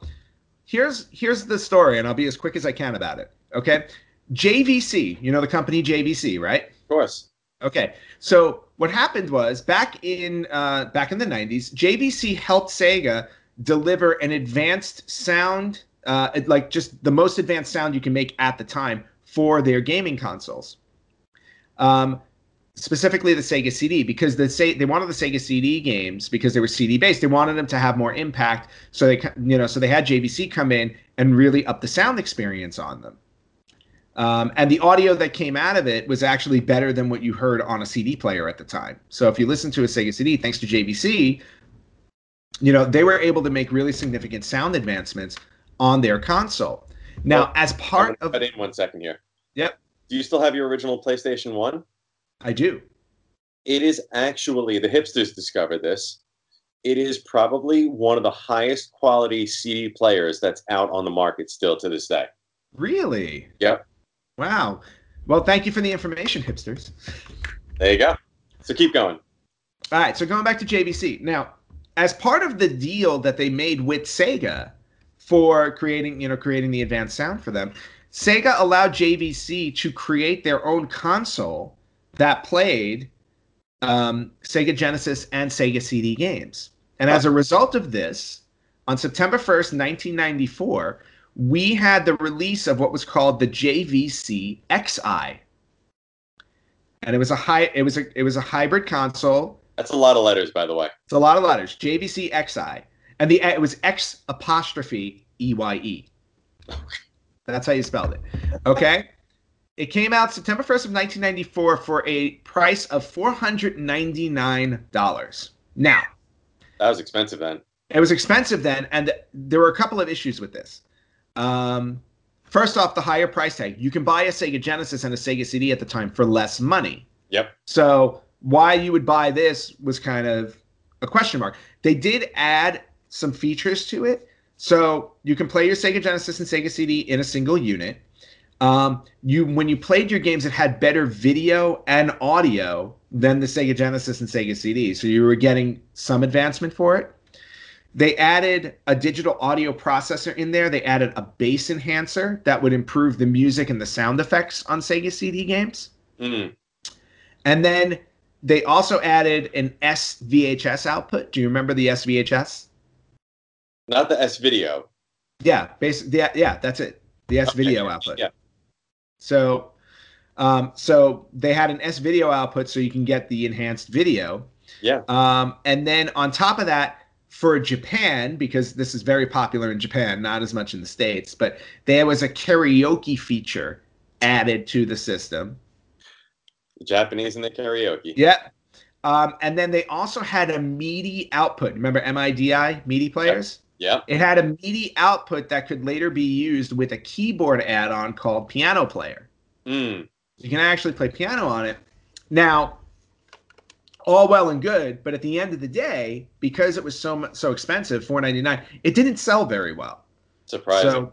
here's here's the story, and I'll be as quick as I can about it. Okay. JVC, you know the company JVC, right? Of course. Okay, so what happened was back in uh, back in the '90s, JVC helped Sega deliver an advanced sound, uh, like just the most advanced sound you can make at the time for their gaming consoles. Um, specifically the Sega CD, because the they wanted the Sega CD games because they were CD based. They wanted them to have more impact, so they you know so they had JVC come in and really up the sound experience on them. Um, and the audio that came out of it was actually better than what you heard on a CD player at the time. So if you listen to a Sega CD, thanks to JVC, you know they were able to make really significant sound advancements on their console. Now, Well, as part of, cut in one second here. Yep. Do you still have your original PlayStation One? I do. It is actually the hipsters discovered this. it is probably one of the highest quality CD players that's out on the market still to this day. Really? Yep. Wow. Well, thank you for the information, hipsters. There you go. So keep going. All right, so going back to JVC. Now, as part of the deal that they made with Sega for creating, you know, creating the advanced sound for them, Sega allowed JVC to create their own console that played um, Sega Genesis and Sega CD games. And as a result of this, on September 1st, 1994, we had the release of what was called the JVC X'Eye. And it was a high it was a it was a hybrid console. That's a lot of letters, by the way. It's a lot of letters. JVC X'Eye. And the it was X apostrophe E Y E. That's how you spelled it. Okay? It came out September 1st of 1994 for a price of $499. Now, That was expensive then. it was expensive then, and there were a couple of issues with this. Um, first off, the higher price tag. You can buy a Sega Genesis and a Sega CD at the time for less money. Yep. So why you would buy this was kind of a question mark. They did add some features to it. So you can play your Sega Genesis and Sega CD in a single unit. Um, you when you played your games, it had better video and audio than the Sega Genesis and Sega CD. So you were getting some advancement for it. They added a digital audio processor in there. They added a bass enhancer that would improve the music and the sound effects on Sega CD games. Mm. And then they also added an SVHS output. Do you remember the SVHS? Not the S video. Yeah, basically, yeah, yeah, that's it. The S Okay, video output. yeah. So, um, so they had an S video output, so you can get the enhanced video. Yeah. Um, and then on top of that, for Japan, because this is very popular in Japan, not as much in the States, but there was a karaoke feature added to the system. The Japanese and the karaoke. Yeah. Um, and then they also had a MIDI output. Remember MIDI, MIDI players? Yep. It had a MIDI output that could later be used with a keyboard add on called Piano Player. Mm. You can actually play piano on it. Now, all well and good, but at the end of the day, because it was so much, so expensive, four ninety nine, it didn't sell very well. Surprising. So,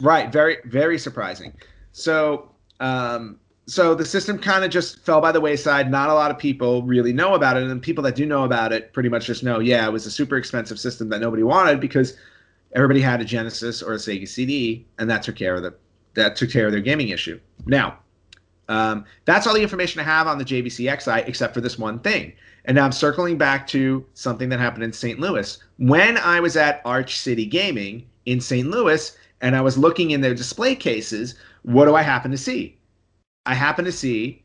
right, very very surprising. So, um, so the system kind of just fell by the wayside. Not a lot of people really know about it, and the people that do know about it pretty much just know, yeah, it was a super expensive system that nobody wanted because everybody had a Genesis or a Sega CD, and that took care of the that took care of their gaming issue. Now, um, that's all the information I have on the JVC X'Eye, except for this one thing. And now I'm circling back to something that happened in St. Louis. When I was at Arch City Gaming in St. Louis, and I was looking in their display cases, what do I happen to see? I happen to see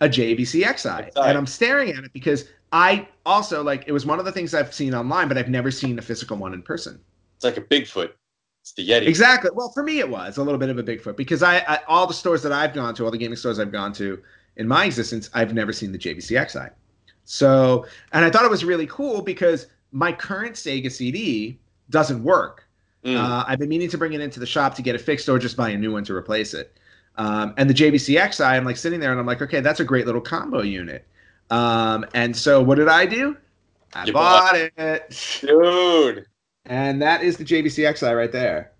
a JVC X'Eye, and I'm staring at it because I also like it was one of the things I've seen online, but I've never seen a physical one in person. It's like a Bigfoot. It's the Yeti. Exactly. Well, for me, it was a little bit of a Bigfoot because I, I all the stores that I've gone to, all the gaming stores I've gone to in my existence, I've never seen the JVC X'Eye. So, and I thought it was really cool because my current Sega CD doesn't work. Mm. Uh, I've been meaning to bring it into the shop to get it fixed or just buy a new one to replace it. Um, and the JVC X'Eye, I'm like sitting there and I'm like, okay, that's a great little combo unit. Um, and so what did I do? I You bought bought it. Dude. And that is the JVC X'Eye right there.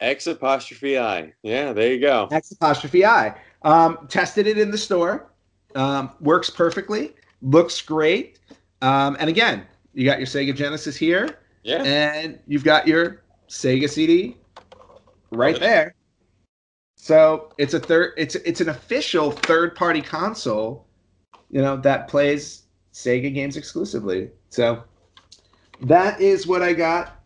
X apostrophe I. Yeah, there you go. X apostrophe I. Um, tested it in the store. Um, works perfectly. Looks great. Um, and again, you got your Sega Genesis here, Yeah. and you've got your Sega CD right there. So it's a third. It's it's an official third-party console, you know, that plays Sega games exclusively. So that is what I got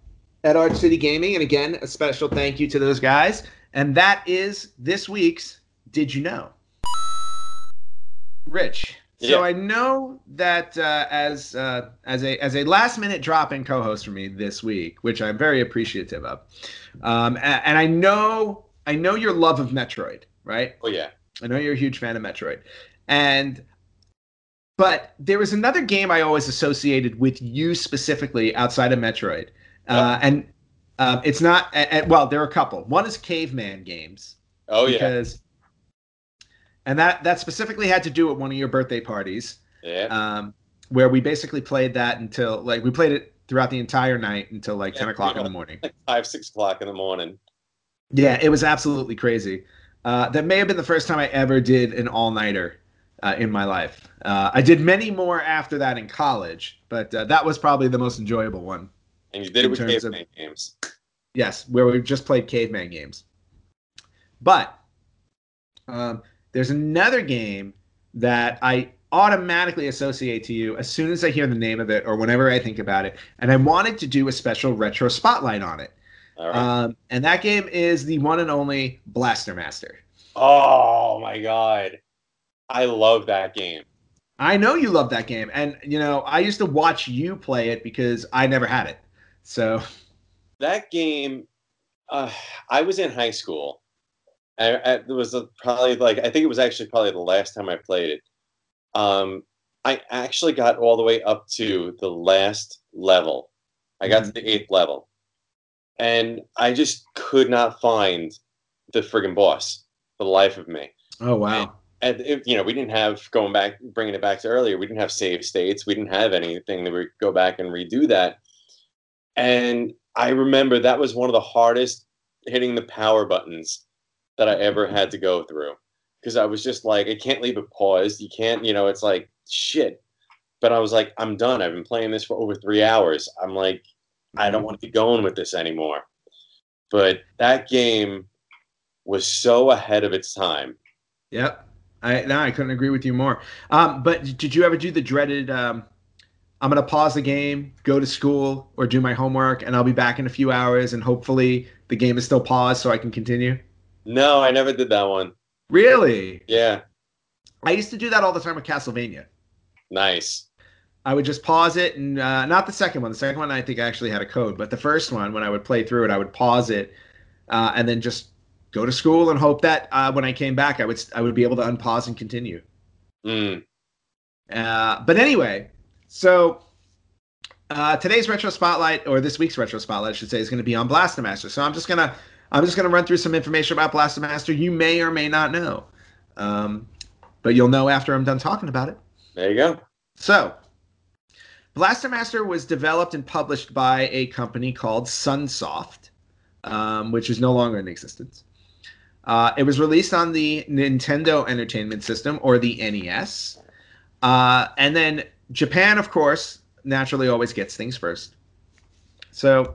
at Arch City Gaming. And again, a special thank you to those guys. And that is this week's Did You Know? Rich. Yeah. So I know that uh, as uh, as a as a last minute drop in co-host for me this week, which I'm very appreciative of, um, a- and, I know I know your love of Metroid, right? Oh yeah. I know you're a huge fan of Metroid, and but there was another game I always associated with you specifically outside of Metroid, uh, and um, it's not. And, well, there are a couple. One is Caveman games Oh yeah. because, and that that specifically had to do with one of your birthday parties. Yeah. Um, where we basically played that until like we played it throughout the entire night until like 10 Yeah, o'clock in the morning. Like five, six o'clock in the morning. Yeah, it was absolutely crazy. Uh, that may have been the first time I ever did an all nighter uh, in my life. Uh, I did many more after that in college, but uh, that was probably the most enjoyable one. And you did it with terms of- games. Yes, where we've just played caveman games. But um, there's another game that I automatically associate to you as soon as I hear the name of it or whenever I think about it. And I wanted to do a special retro spotlight on it. All right. Um, and that game is the one and only Blaster Master. oh my god. I love that game. I know you love that game. And, you know, I used to watch you play it because I never had it. So, that game uh, i was in high school. I, I, it was a, probably like i think it was actually probably the last time i played it. Um, i actually got all the way up to the last level. I got to the eighth level. And i just could not find the friggin' boss for the life of me. Oh, wow. and it, you know we didn't have going back bringing it back to earlier we didn't have save states. We didn't have anything that we go back and redo that and i remember that was one of the hardest hitting the power buttons that i ever had to go through. Because i was just like i can't leave it paused. You can't you know it's like shit. But i was like i'm done. I've been playing this for over three hours. I'm like i don't want to be going with this anymore. But that game was so ahead of its time. Yep. I no, I couldn't agree with you more. Um, but did you ever do the dreaded um, I'm gonna pause the game, go to school, or do my homework, and I'll be back in a few hours, and hopefully the game is still paused so I can continue? no i never did that one Really? Yeah, I used to do that all the time with Castlevania. nice. I would just pause it, and uh, not the second one. The second one I think I actually had a code, but the first one, when I would play through it, I would pause it, uh, and then just go to school and hope that uh, when I came back, I would I would be able to unpause and continue. Mm. Uh, but anyway, so uh, today's retro spotlight, or this week's retro spotlight, I should say, is going to be on Blaster Master. So I'm just gonna I'm just gonna run through some information about Blaster Master you may or may not know, um, but you'll know after I'm done talking about it. There you go. So, Blaster Master was developed and published by a company called Sunsoft, um, which is no longer in existence. Uh, it was released on the Nintendo Entertainment System, or the NES. Uh, and then Japan, of course, naturally always gets things first. So,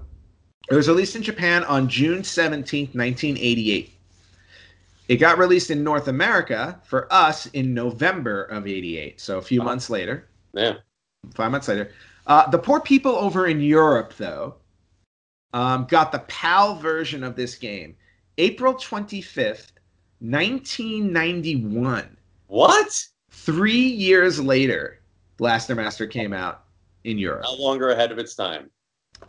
it was released in Japan on June 17th, 1988. It got released in North America for us in November of 88, so a few months later Yeah. five months later. Uh, the poor people over in Europe, though, um, got the PAL version of this game April 25th, 1991. What? Three years later, Blaster Master came out in Europe. No longer ahead of its time.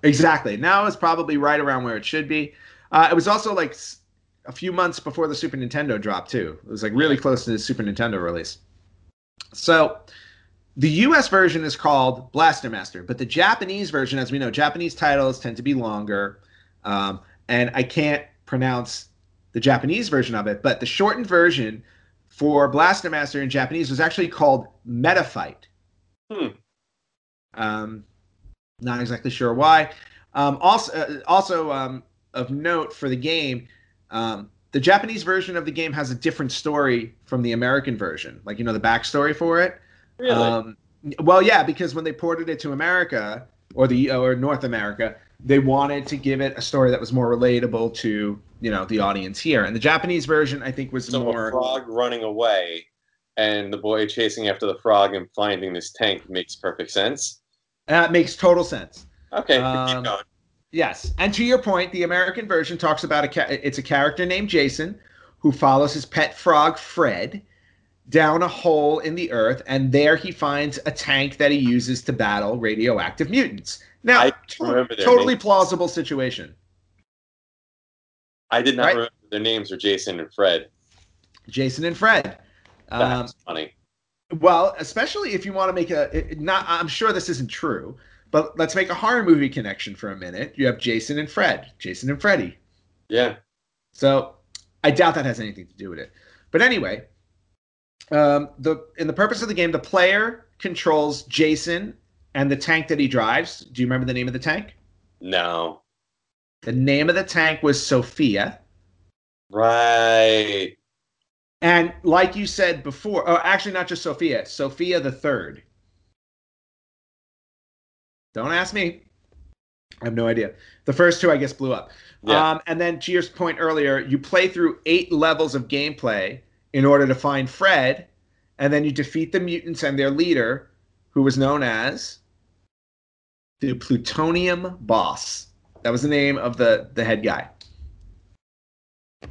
Exactly. Now it's probably right around where it should be. Uh, it was also like a few months before the Super Nintendo dropped too. It was like really close to the Super Nintendo release. So the US version is called Blaster Master, but the Japanese version, as we know, Japanese titles tend to be longer, um, and I can't pronounce the Japanese version of it. But the shortened version for Blaster Master in Japanese was actually called Metafight. Hmm. Um, not exactly sure why. Um, also, uh, also um, of note for the game, um, the Japanese version of the game has a different story from the American version. Like you know the backstory for it. Really? Um, well, yeah, because when they ported it to America or the or North America, they wanted to give it a story that was more relatable to you know the audience here. And the Japanese version, I think, was so a more. frog running away and the boy chasing after the frog and finding this tank makes perfect sense. That makes total sense. Okay, Um. Yes, and to your point, the American version talks about a ca- it's a character named Jason who follows his pet frog Fred down a hole in the earth, and there he finds a tank that he uses to battle radioactive mutants. Now, to- totally names. plausible situation. I did not right. remember their names were Jason and Fred. Jason and Fred. Um, That's funny. well, especially if you want to make a it- not. I'm sure this isn't true, but let's make a horror movie connection for a minute. You have Jason and Fred, Jason and Freddy. Yeah. So I doubt that has anything to do with it. But anyway, Um, the in the purpose of the game, the player controls Jason and the tank that he drives. Do you remember the name of the tank? No. The name of the tank was Sophia. Right. And like you said before, oh, actually, not just Sophia, Sophia the third. Don't ask me. I have no idea. The first two, I guess, blew up. Yeah. Um, and then to your point earlier, you play through eight levels of gameplay in order to find Fred, and then you defeat the mutants and their leader, who was known as the Plutonium Boss. That was the name of the the head guy.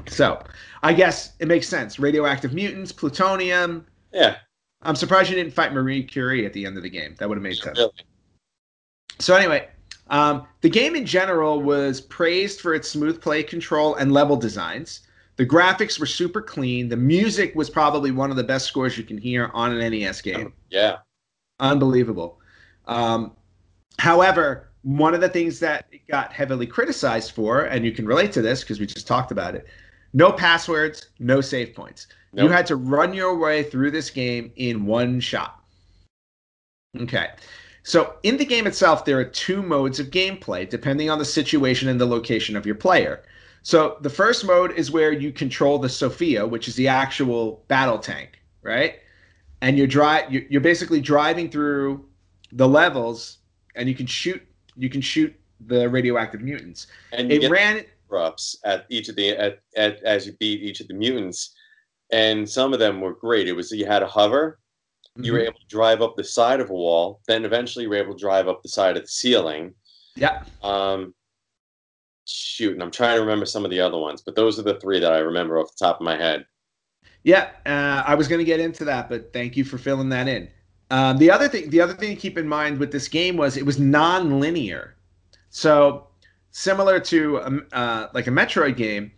So, I guess it makes sense. Radioactive mutants, plutonium. yeah. I'm surprised you didn't fight Marie Curie at the end of the game. That would have made sense. Really. So anyway, um, the game in general was praised for its smooth play control and level designs. The graphics were super clean. The music was probably one of the best scores you can hear on an NES game. Yeah. Unbelievable. Um, however, one of the things that it got heavily criticized for, and you can relate to this because we just talked about it, no passwords, no save points. You had to run your way through this game in one shot. Okay. So in the game itself, there are two modes of gameplay depending on the situation and the location of your player. So the first mode is where you control the Sophia, which is the actual battle tank, right? And you're dri- you're basically driving through the levels, and you can shoot you can shoot the radioactive mutants. And It ran erupts at each of the at, at as you beat each of the mutants, and some of them were great. It was you had a hover, you were Mhm. able to drive up the side of a wall, then eventually you were able to drive up the side of the ceiling. yeah. Um, shoot, and I'm trying to remember some of the other ones, but those are the three that I remember off the top of my head. Yeah, uh, I was going to get into that, but thank you for filling that in. Um, the other thing, the other thing to keep in mind with this game was it was non-linear, so similar to um, uh, like a Metroid game.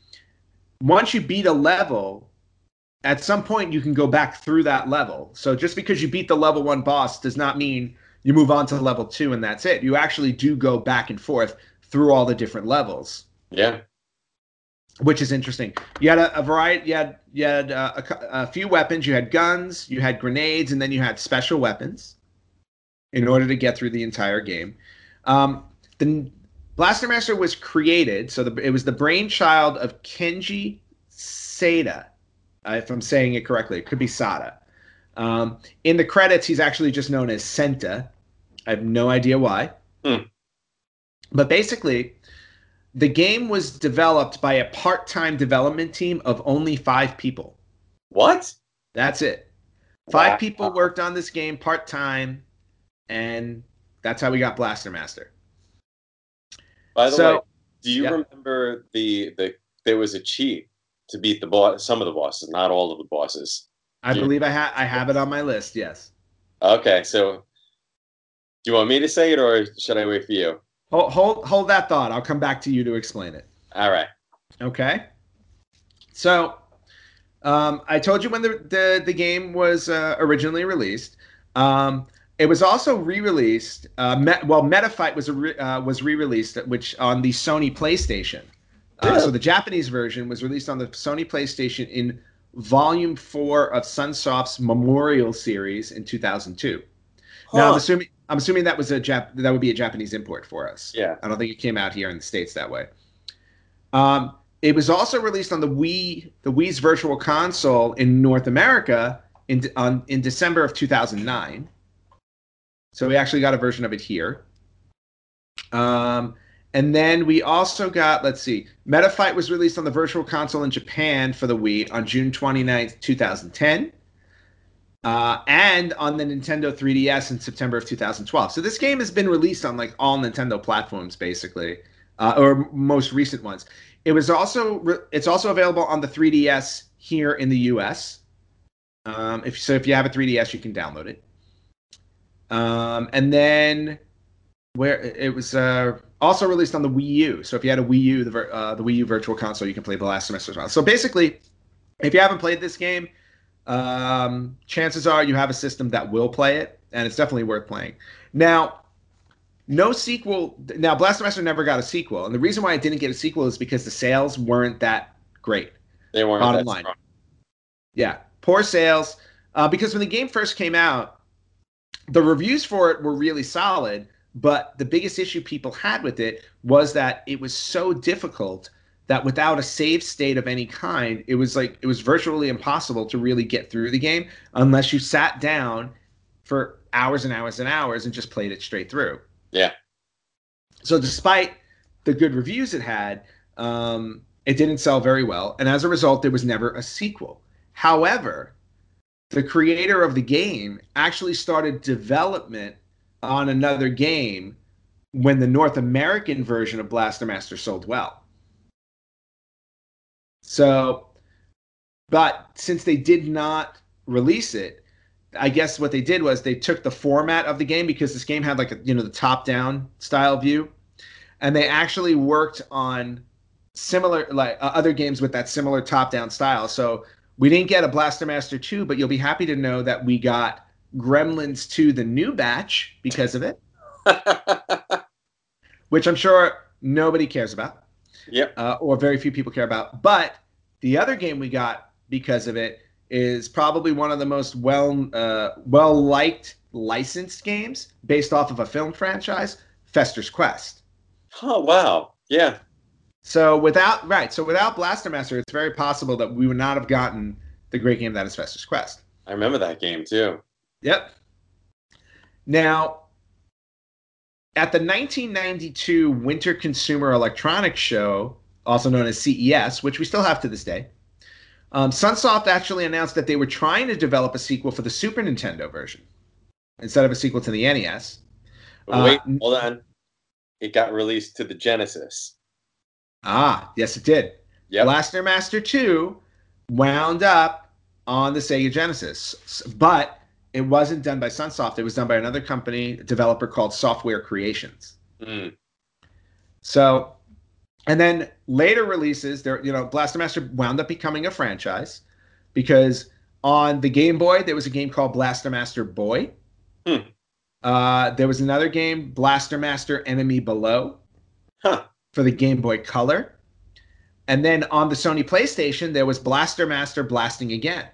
Once you beat a level, at some point you can go back through that level. So just because you beat the level one boss does not mean you move on to level two and that's it. You actually do go back and forth through all the different levels Yeah, which is interesting. You had a, a variety. You had you had uh, a, a few weapons. You had guns. You had grenades, and then you had special weapons. In order to get through the entire game, um, the Blaster Master was created. So the, it was the brainchild of Kenji Sada, uh, if I'm saying it correctly. It could be Sada. Um, in the credits, he's actually just known as Senta. I have no idea why. Hmm. But basically, the game was developed by a part-time development team of only five people. what? That's it. Five Wow. people worked on this game part-time, and that's how we got Blaster Master. By the So- way, do you remember the the there was a cheat to beat the boss? Some of the bosses, not all of the bosses. I Yeah. believe I ha- I have it on my list. Yes. Okay, so do you want me to say it or should I wait for you? Hold hold hold that thought. I'll come back to you to explain it. All right. Okay. So, um, I told you when the the, the game was uh, originally released. Um, it was also re-released. Uh, Me- well, Metafight was a re- uh, was re-released, which on the Sony PlayStation. Uh, Yeah. So the Japanese version was released on the Sony PlayStation in Volume Four of Sunsoft's Memorial Series in 2002. Now I'm assuming I'm assuming that was a Jap- that would be a Japanese import for us. Yeah. I don't think it came out here in the states that way. Um, it was also released on the Wii, the Wii's Virtual Console in North America in on in December of 2009. So we actually got a version of it here. Um, and then we also got, let's see, Metafight was released on the Virtual Console in Japan for the Wii on June 29th, 2010. Uh, and on the Nintendo 3DS in September of 2012. So this game has been released on like all Nintendo platforms, basically, uh, or most recent ones. It was also re- it's also available on the 3DS here in the U.S. Um, if so, if you have a 3DS, you can download it. Um, and then where it was uh, also released on the Wii U. So if you had a Wii U, the uh, the Wii U Virtual Console, you can play the Blaster Master as well. So basically, if you haven't played this game, um, chances are you have a system that will play it, and it's definitely worth playing. Now, no sequel. Now, Blaster Master never got a sequel, and the reason why it didn't get a sequel is because the sales weren't that great. They weren't Bottom that line. strong. Yeah, poor sales. uh, because when the game first came out, the reviews for it were really solid. But the biggest issue people had with it was that it was so difficult that without a save state of any kind, it was like it was virtually impossible to really get through the game unless you sat down for hours and hours and hours and just played it straight through. Yeah. So despite the good reviews it had, um, it didn't sell very well, and as a result, there was never a sequel. However, the creator of the game actually started development on another game when the North American version of Blaster Master sold well. So, but since they did not release it, I guess what they did was they took the format of the game because this game had like a, you know the top-down style view, and they actually worked on similar like uh, other games with that similar top-down style. So we didn't get a Blaster Master 2, but you'll be happy to know that we got Gremlins 2 the new batch because of it, <laughs> which I'm sure nobody cares about. Yep. Uh, or very few people care about. But the other game we got because of it is probably one of the most well uh, well liked licensed games based off of a film franchise, Fester's Quest. Oh wow. Yeah. So without right, so without Blaster Master, it's very possible that we would not have gotten the great game that is Fester's Quest. I remember that game too. Yep. Now, at the 1992 Winter Consumer Electronics Show, also known as CES, which we still have to this day, um, Sunsoft actually announced that they were trying to develop a sequel for the Super Nintendo version instead of a sequel to the NES. Wait, Uh, hold on. It got released to the Genesis. Ah, yes, it did. Yep. Blaster Master 2 wound up on the Sega Genesis, but it wasn't done by Sunsoft. It was done by another company, developer called Software Creations. Mm. So, and then later releases, there, you know, Blaster Master wound up becoming a franchise because on the Game Boy there was a game called Blaster Master Boy. Hmm. Uh, there was another game, Blaster Master Enemy Below, Huh. for the Game Boy Color. And then on the Sony PlayStation, there was Blaster Master Blasting Again.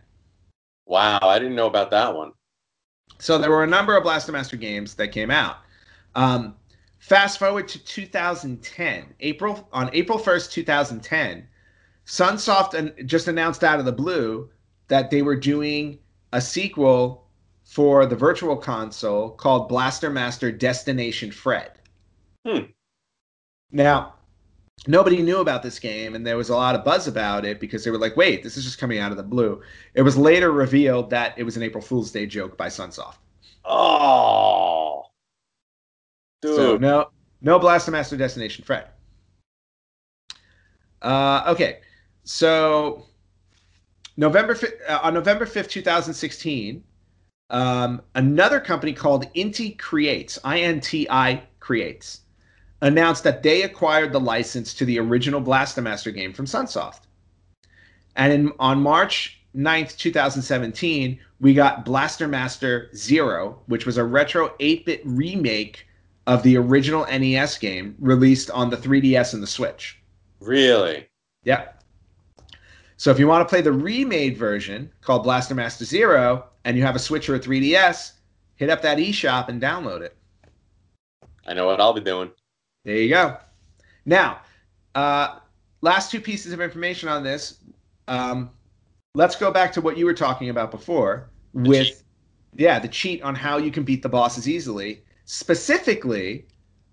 Wow, I didn't know about that one. So there were a number of Blaster Master games that came out. Um, fast forward to 2010, April on April 1st, 2010, Sunsoft just announced out of the blue that they were doing a sequel for the Virtual Console called Blaster Master Destination Fred. Hmm. Now, nobody knew about this game, and there was a lot of buzz about it because they were like, "Wait, this is just coming out of the blue." It was later revealed that it was an April Fool's Day joke by Sunsoft. Oh, dude. So no, no Blaster Master Destination Fred. Uh, okay, so November uh, on November fifth, two thousand sixteen, um, another company called Inti Creates, I N T I Creates, announced that they acquired the license to the original Blaster Master game from Sunsoft. And in, on March 9th, 2017, we got Blaster Master Zero, which was a retro 8 bit remake of the original NES game released on the 3DS and the Switch. really? Yep. So if you want to play the remade version called Blaster Master Zero and you have a Switch or a 3DS, hit up that eShop and download it. I know what I'll be doing. There you go. Now, uh, last two pieces of information on this. Um, let's go back to what you were talking about before with, cheat. yeah, the cheat on how you can beat the bosses easily, specifically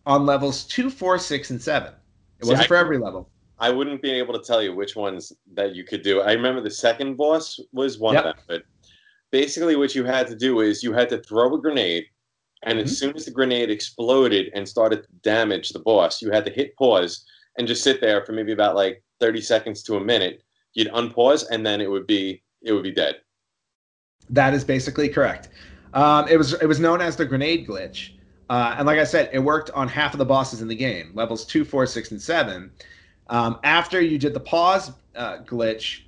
on levels two, four, six, and seven. It See, wasn't I- for every level. I wouldn't be able to tell you which ones that you could do. I remember the second boss was one Yep. of them, but basically what you had to do is you had to throw a grenade, and Mm-hmm. as soon as the grenade exploded and started to damage the boss, you had to hit pause and just sit there for maybe about like 30 seconds to a minute. You'd unpause and then it would be it would be dead. That is basically correct. Um, it was it was known as the grenade glitch, uh, and like I said, it worked on half of the bosses in the game, levels two, four, six, and seven. Um, after you did the pause uh, glitch,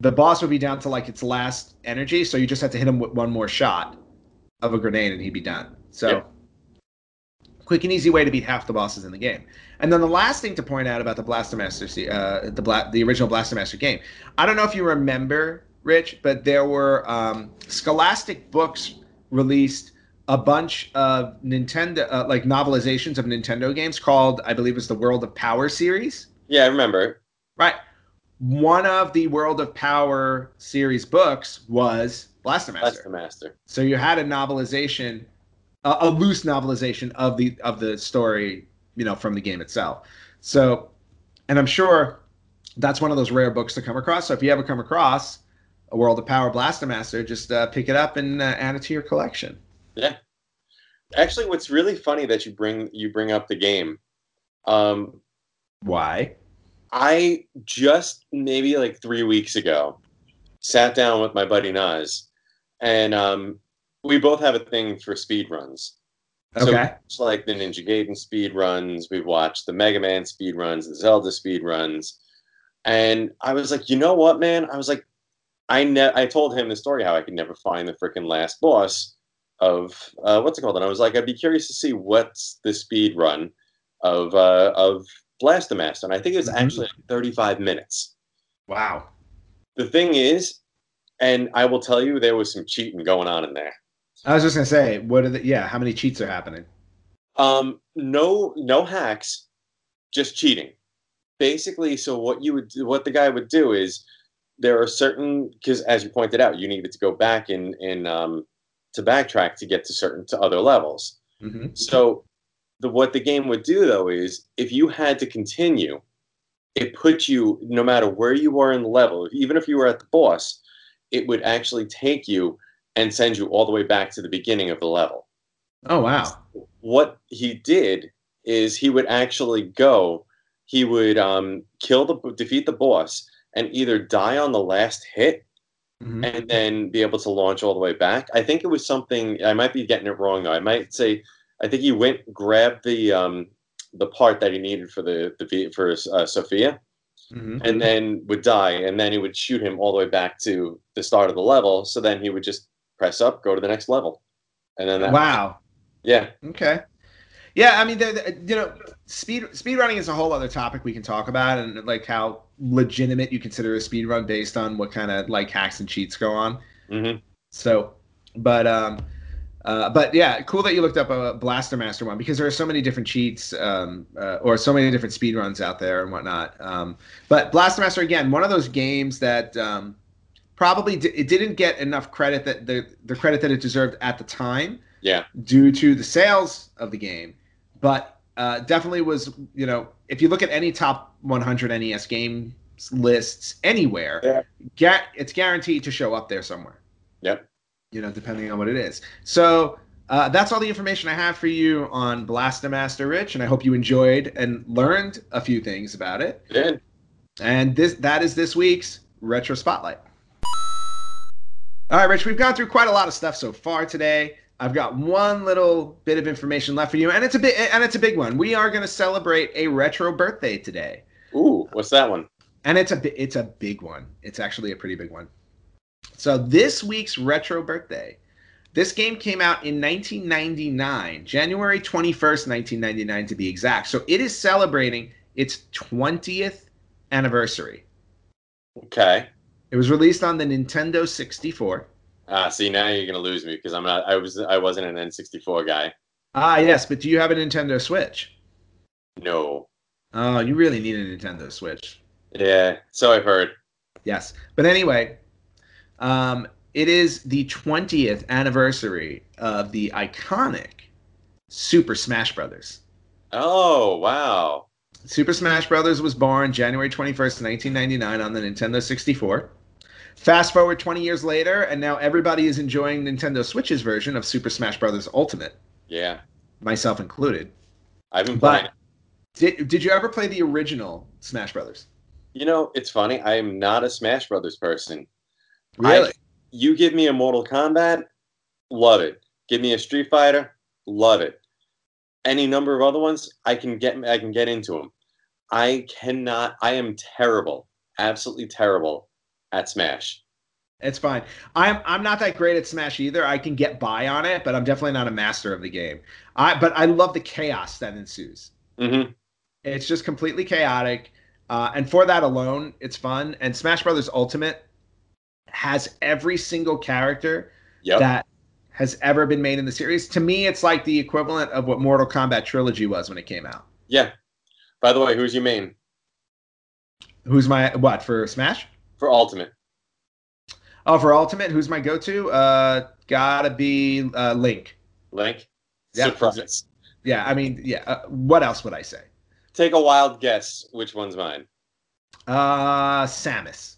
the boss would be down to like its last energy, so you just had to hit him with one more shot of a grenade, and he'd be done. So, Yep. quick and easy way to beat half the bosses in the game. And then the last thing to point out about the Blaster Master, uh, the Bla- the original Blaster Master game, I don't know if you remember Rich, but there were um, Scholastic Books released a bunch of Nintendo, uh, like novelizations of Nintendo games called, I believe, it's the World of Power series. Yeah, I remember. Right. One of the World of Power series books was Blaster That's Master. the master. So you had a novelization, a, a loose novelization of the of the story, you know, from the game itself. So, and I'm sure that's one of those rare books to come across. So if you ever come across a World of Power Blaster Master, just uh, pick it up and uh, add it to your collection. Yeah. Actually, what's really funny that you bring you bring up the game. Um, Why? I just maybe like three weeks ago sat down with my buddy Naz, and um, we both have a thing for speed runs. So Okay. it's like the Ninja Gaiden speed runs. We've watched the Mega Man speed runs, the Zelda speed runs, and I was like, you know what, man? I was like, I ne- I told him the story how I could never find the freaking last boss of uh, what's it called, and I was like, I'd be curious to see what's the speed run of uh, of Blaster Master, and I think it was Mhm. actually like 35 minutes. Wow. The thing is, and I will tell you, there was some cheating going on in there. I was just gonna say, what are the? Yeah, how many cheats are happening? Um, no, no hacks, just cheating. Basically, so what you would, what the guy would do is, there are certain because as you pointed out, you needed to go back in in um, to backtrack to get to certain to other levels. Mm-hmm. So, the what the game would do though is, if you had to continue, it put you no matter where you were in the level, even if you were at the boss, it would actually take you and send you all the way back to the beginning of the level Oh wow. what he did is he would actually go he would um, kill the defeat the boss and either die on the last hit Mhm. and then be able to launch all the way back i think it was something i might be getting it wrong though i might say i think he went grabbed the um, the part that he needed for the, the for uh, sophia Mhm. and then would die and then he would shoot him all the way back to the start of the level so then he would just press up go to the next level and then that Wow. yeah Okay. Yeah, I mean, the, the- you know, speed speed running is a whole other topic we can talk about, and like how legitimate you consider a speed run based on what kind of like hacks and cheats go on. hmm So, but um, uh, but yeah, cool that you looked up a Blaster Master one because there are so many different cheats um, uh, or so many different speed runs out there and whatnot. Um, but Blaster Master again, one of those games that um, probably di- it didn't get enough credit that the the credit that it deserved at the time yeah due to the sales of the game, but uh, definitely was you know if you look at any top 100 NES game lists anywhere, Yeah. ga- it's guaranteed to show up there somewhere. Yep. You know, depending on what it is. So uh, that's all the information I have for you on Blaster Master Rich, and I hope you enjoyed and learned a few things about it. Good. And this that is this week's Retro Spotlight. All right, Rich, we've gone through quite a lot of stuff so far today. I've got one little bit of information left for you, and it's a bit and it's a big one. We are going to celebrate a retro birthday today, Ooh, what's that one? and it's a it's a big one. It's actually a pretty big one. So this week's retro birthday, this game came out in 1999, January 21st, 1999 to be exact. So it is celebrating its 20th anniversary. Okay. It was released on the Nintendo 64. Ah, see now you're gonna lose me because I'm not. I was. I wasn't an N64 guy. Ah, yes, but do you have a Nintendo Switch? No. Oh, you really need a Nintendo Switch. Yeah. So I've heard. Yes. But anyway, um, it is the 20th anniversary of the iconic Super Smash Brothers. Oh wow. Super Smash Brothers was born January 21st, 1999 on the Nintendo 64. Fast forward 20 years later, and now everybody is enjoying Nintendo Switch's version of Super Smash Brothers Ultimate, Yeah. myself included. I've been playing. But did, did you ever play the original Smash Brothers? You know, it's funny. I am not a Smash Brothers person. Really? I- you give me a Mortal Kombat, love it. Give me a Street Fighter, love it. Any number of other ones, I can get. I can get into them. I cannot. I am terrible, absolutely terrible at Smash. It's fine. I'm I'm not that great at Smash either. I can get by on it, but I'm definitely not a master of the game. I but I love the chaos that ensues. hmm It's just completely chaotic, uh, and for that alone, it's fun. And Smash Brothers Ultimate, has every single character Yep. that has ever been made in the series. To me, it's like the equivalent of what Mortal Kombat Trilogy was when it came out. yeah. By the way, who's your main Who's my what for Smash? for Ultimate? Oh, for Ultimate, who's my go-to? Uh, gotta be uh, Link. Link. Yeah. Surprise. Yeah, I mean, yeah. Uh, what else would I say? Take a wild guess. Which one's mine? Uh, Samus.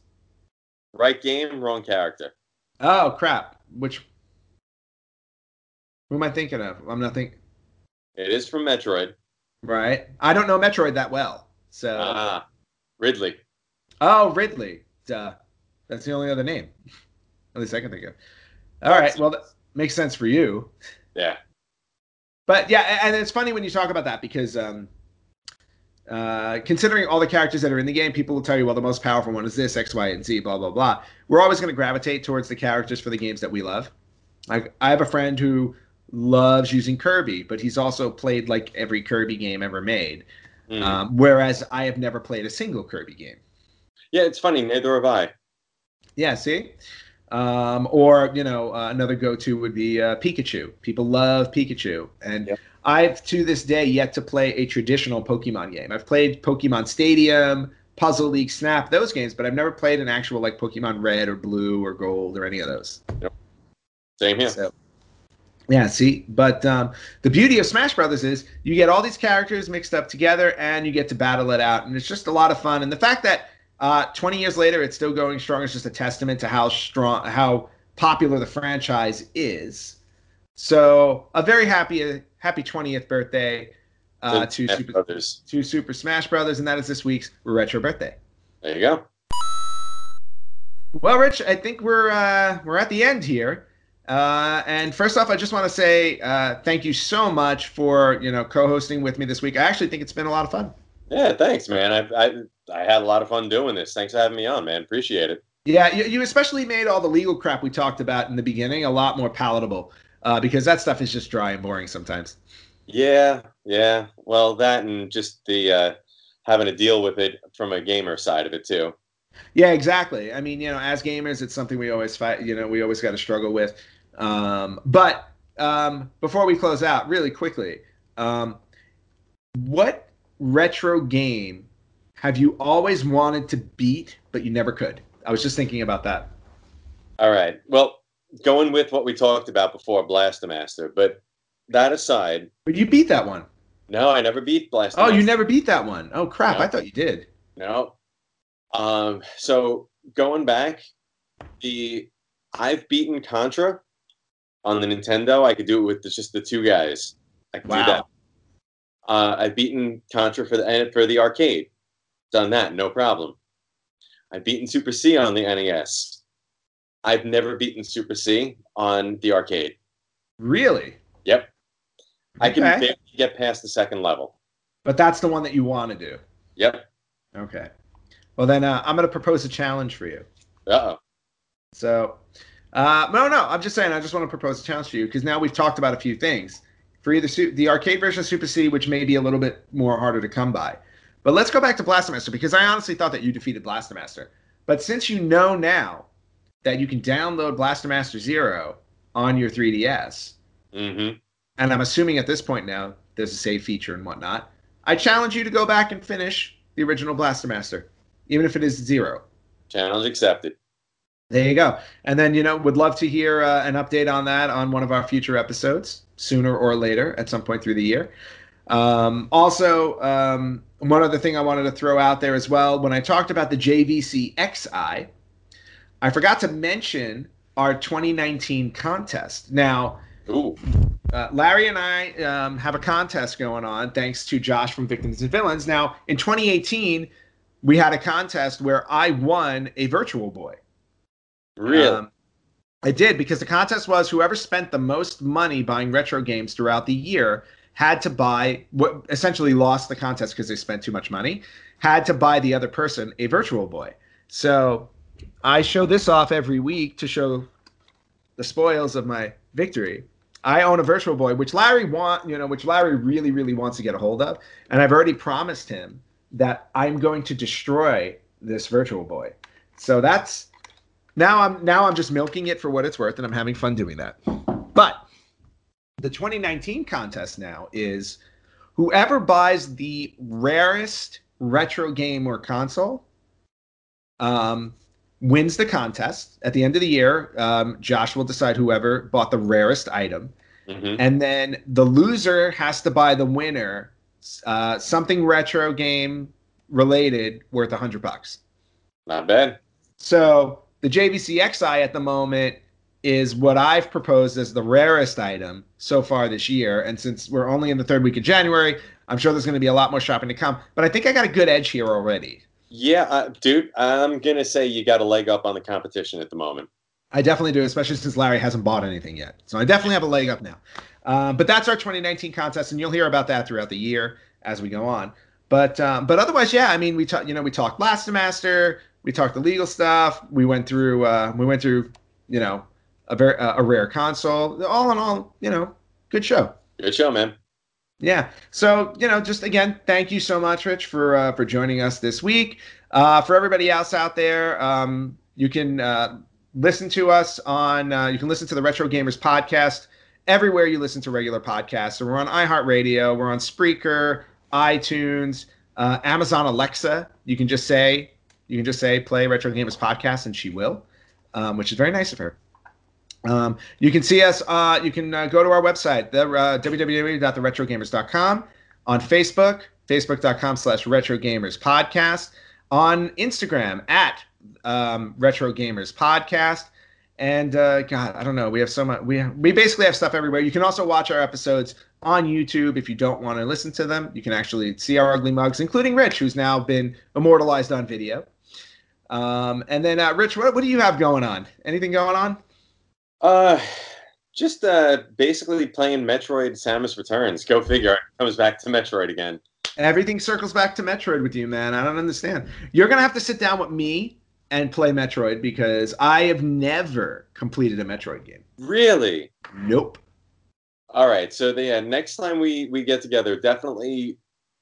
Right game, wrong character. Oh crap! Which? Who am I thinking of? I'm not thinking. It is from Metroid. Right. I don't know Metroid that well, so. Ah, Ridley. Oh, Ridley. Duh. That's the only other name. <laughs> At least I can think of. All right. Well, that makes sense for you. Yeah. But yeah, and it's funny when you talk about that because um, uh, considering all the characters that are in the game, people will tell you, well, the most powerful one is this, X, Y, and Z, blah, blah, blah. We're always going to gravitate towards the characters for the games that we love. Like, I have a friend who loves using Kirby, but he's also played like every Kirby game ever made. Hmm. Um, whereas I have never played a single Kirby game. yeah, it's funny. Neither have I. Yeah, see? Um, or, you know, uh, another go to would be uh, Pikachu. People love Pikachu. And Yep. I've, to this day, yet to play a traditional Pokemon game. I've played Pokemon Stadium, Puzzle League, Snap, those games, but I've never played an actual, like, Pokemon Red or Blue or Gold or any of those. Yep. Same here. So, yeah, see, but um, the beauty of Smash Brothers is you get all these characters mixed up together, and you get to battle it out, and it's just a lot of fun. And the fact that uh, 20 years later it's still going strong is just a testament to how strong, how popular the franchise is. So, a very happy, happy 20th birthday uh, to Smash Super, Brothers. to Super Smash Brothers, and that is this week's retro birthday. There you go. Well, Rich, I think we're uh, we're at the end here. Uh, and first off, I just want to say uh, thank you so much for you know co-hosting with me this week. I actually think it's been a lot of fun. Yeah, thanks, man. I, I I had a lot of fun doing this. Thanks for having me on, man. Appreciate it. Yeah, you, you especially made all the legal crap we talked about in the beginning a lot more palatable uh, because that stuff is just dry and boring sometimes. Yeah, yeah. Well, that and just the uh, having to deal with it from a gamer side of it too. Yeah, exactly. I mean, you know, as gamers, it's something we always fight. You know, we always got to struggle with. Um, but um, before we close out, really quickly, um, what retro game have you always wanted to beat but you never could? I was just thinking about that. All right. Well, going with what we talked about before, Blaster Master. But that aside, But you beat that one. no, I never beat Blaster Master. Oh, you never beat that one. Oh crap! No. I thought you did. No. Um, so going back, the I've beaten Contra on the Nintendo. I could do it with just the two guys. I could Wow. do that. Uh, I've beaten Contra for the for the arcade. Done that, no problem. I've beaten Super C on the NES. I've never beaten Super C on the arcade. Really? Yep. I can barely get past the second level. But that's the one that you want to do. Yep. Okay. Well, then uh, I'm going to propose a challenge for you. Uh oh. So, uh, no, no, I'm just saying, I just want to propose a challenge to you because now we've talked about a few things. For either su- the arcade version of Super C, which may be a little bit more harder to come by. But let's go back to Blaster Master because I honestly thought that you defeated Blaster Master. But since you know now that you can download Blaster Master Zero on your 3DS, Mm-hmm. and I'm assuming at this point now there's a save feature and whatnot, I challenge you to go back and finish the original Blaster Master, even if it is zero. Challenge accepted. There you go. And then, you know, would love to hear uh, an update on that on one of our future episodes, sooner or later, at some point through the year. Um, also, um, one other thing I wanted to throw out there as well when I talked about the JVC X'Eye, I forgot to mention our 2019 contest. Now, uh, Larry and I um, have a contest going on thanks to Josh from Victims and Villains. Now, in 2018, we had a contest where I won a Virtual Boy. Really? Um, I did because the contest was whoever spent the most money buying retro games throughout the year had to buy what essentially lost the contest because they spent too much money, had to buy the other person a Virtual Boy. So I show this off every week to show the spoils of my victory. I own a Virtual Boy, which Larry want, you know, which Larry really, really wants to get a hold of, and I've already promised him that I'm going to destroy this Virtual Boy. So that's now I'm now I'm just milking it for what it's worth, and I'm having fun doing that. But the 2019 contest now is whoever buys the rarest retro game or console um, wins the contest. At the end of the year, um, Josh will decide whoever bought the rarest item, Mhm. and then the loser has to buy the winner uh, something retro game related worth a hundred bucks. Not bad. So the JVC X'Eye at the moment is what I've proposed as the rarest item so far this year. And since we're only in the third week of January, I'm sure there's going to be a lot more shopping to come. But I think I got a good edge here already. Yeah, uh, dude, I'm gonna say you got a leg up on the competition at the moment. I definitely do, especially since Larry hasn't bought anything yet. So I definitely have a leg up now. Um, but that's our 2019 contest, and you'll hear about that throughout the year as we go on. But um, but otherwise, yeah, I mean, we talked, you know, we talked Last Master, we talked the legal stuff, we went through, uh, we went through, you know, a very a rare console. All in all, you know, good show. Good show, man. Yeah. So you know, just again, thank you so much, Rich, for uh, for joining us this week. Uh, for everybody else out there, um, you can uh, listen to us on. Uh, you can listen to the Retro Gamers podcast everywhere you listen to regular podcasts. So we're on iHeartRadio, we're on Spreaker, iTunes, uh, Amazon Alexa. You can just say you can just say play Retro Gamers podcast, and she will, um, which is very nice of her. Um, you can see us. Uh, you can uh, go to our website, the uh, www.theretrogamers.com, on Facebook, facebook.com slash retrogamers podcast, on Instagram at um, Retro Gamers Podcast. And uh, God, I don't know. We have so much. We we basically have stuff everywhere. You can also watch our episodes on YouTube if you don't want to listen to them. You can actually see our ugly mugs, including Rich, who's now been immortalized on video. Um, and then, uh, Rich, what, what do you have going on? Anything going on? Uh, just uh, basically playing Metroid: Samus Returns. Go figure. It comes back to Metroid again. Everything circles back to Metroid with you, man. I don't understand. You're gonna have to sit down with me and play Metroid because I have never completed a Metroid game. Really? Nope. All right. So the uh, next time we we get together, definitely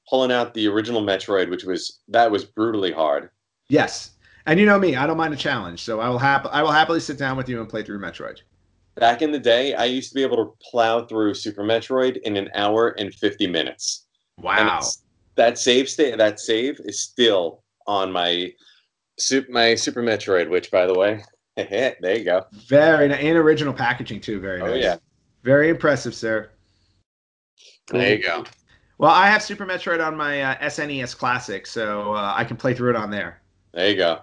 pulling out the original Metroid, which was that was brutally hard. Yes. And you know me, I don't mind a challenge, so I will hap- I will happily sit down with you and play through Metroid. Back in the day, I used to be able to plow through Super Metroid in an hour and fifty minutes. Wow. that save state, that save is still on my super my Super Metroid, which by the way, <laughs> there you go. Very nice. And original packaging too. Very Oh yeah, Very impressive, sir. there you go. Well, I have Super Metroid on my uh, SNES Classic, so uh, I can play through it on there. There you go.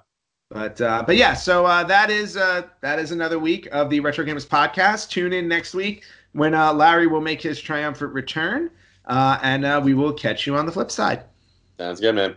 But uh, but yeah, so uh, that is uh, that is another week of the Retro Gamers podcast. Tune in next week when uh, Larry will make his triumphant return, uh, and uh, we will catch you on the flip side. Sounds good, man.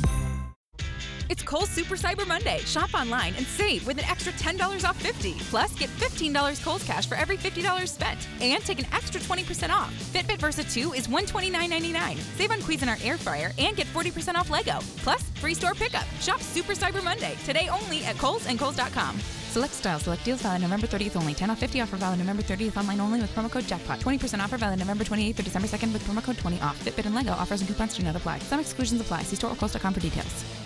It's Kohl's Super Cyber Monday. Shop online and save with an extra $10 off 50. Plus, get $15 Kohl's cash for every $50 spent. And take an extra 20% off. Fitbit Versa 2 is $129.99. Save on Cuisinart Air Fryer and get 40% off Lego. Plus, free store pickup. Shop Super Cyber Monday today only at Kohl's and Kohl's.com. Select styles, select deals valid November 30th only. 10 off 50 offer valid November 30th online only with promo code jackpot. 20% offer valid November 28th through December 2nd with promo code 20 off. Fitbit and Lego offers and coupons do not apply. Some exclusions apply. See store or Kohl's.com for details.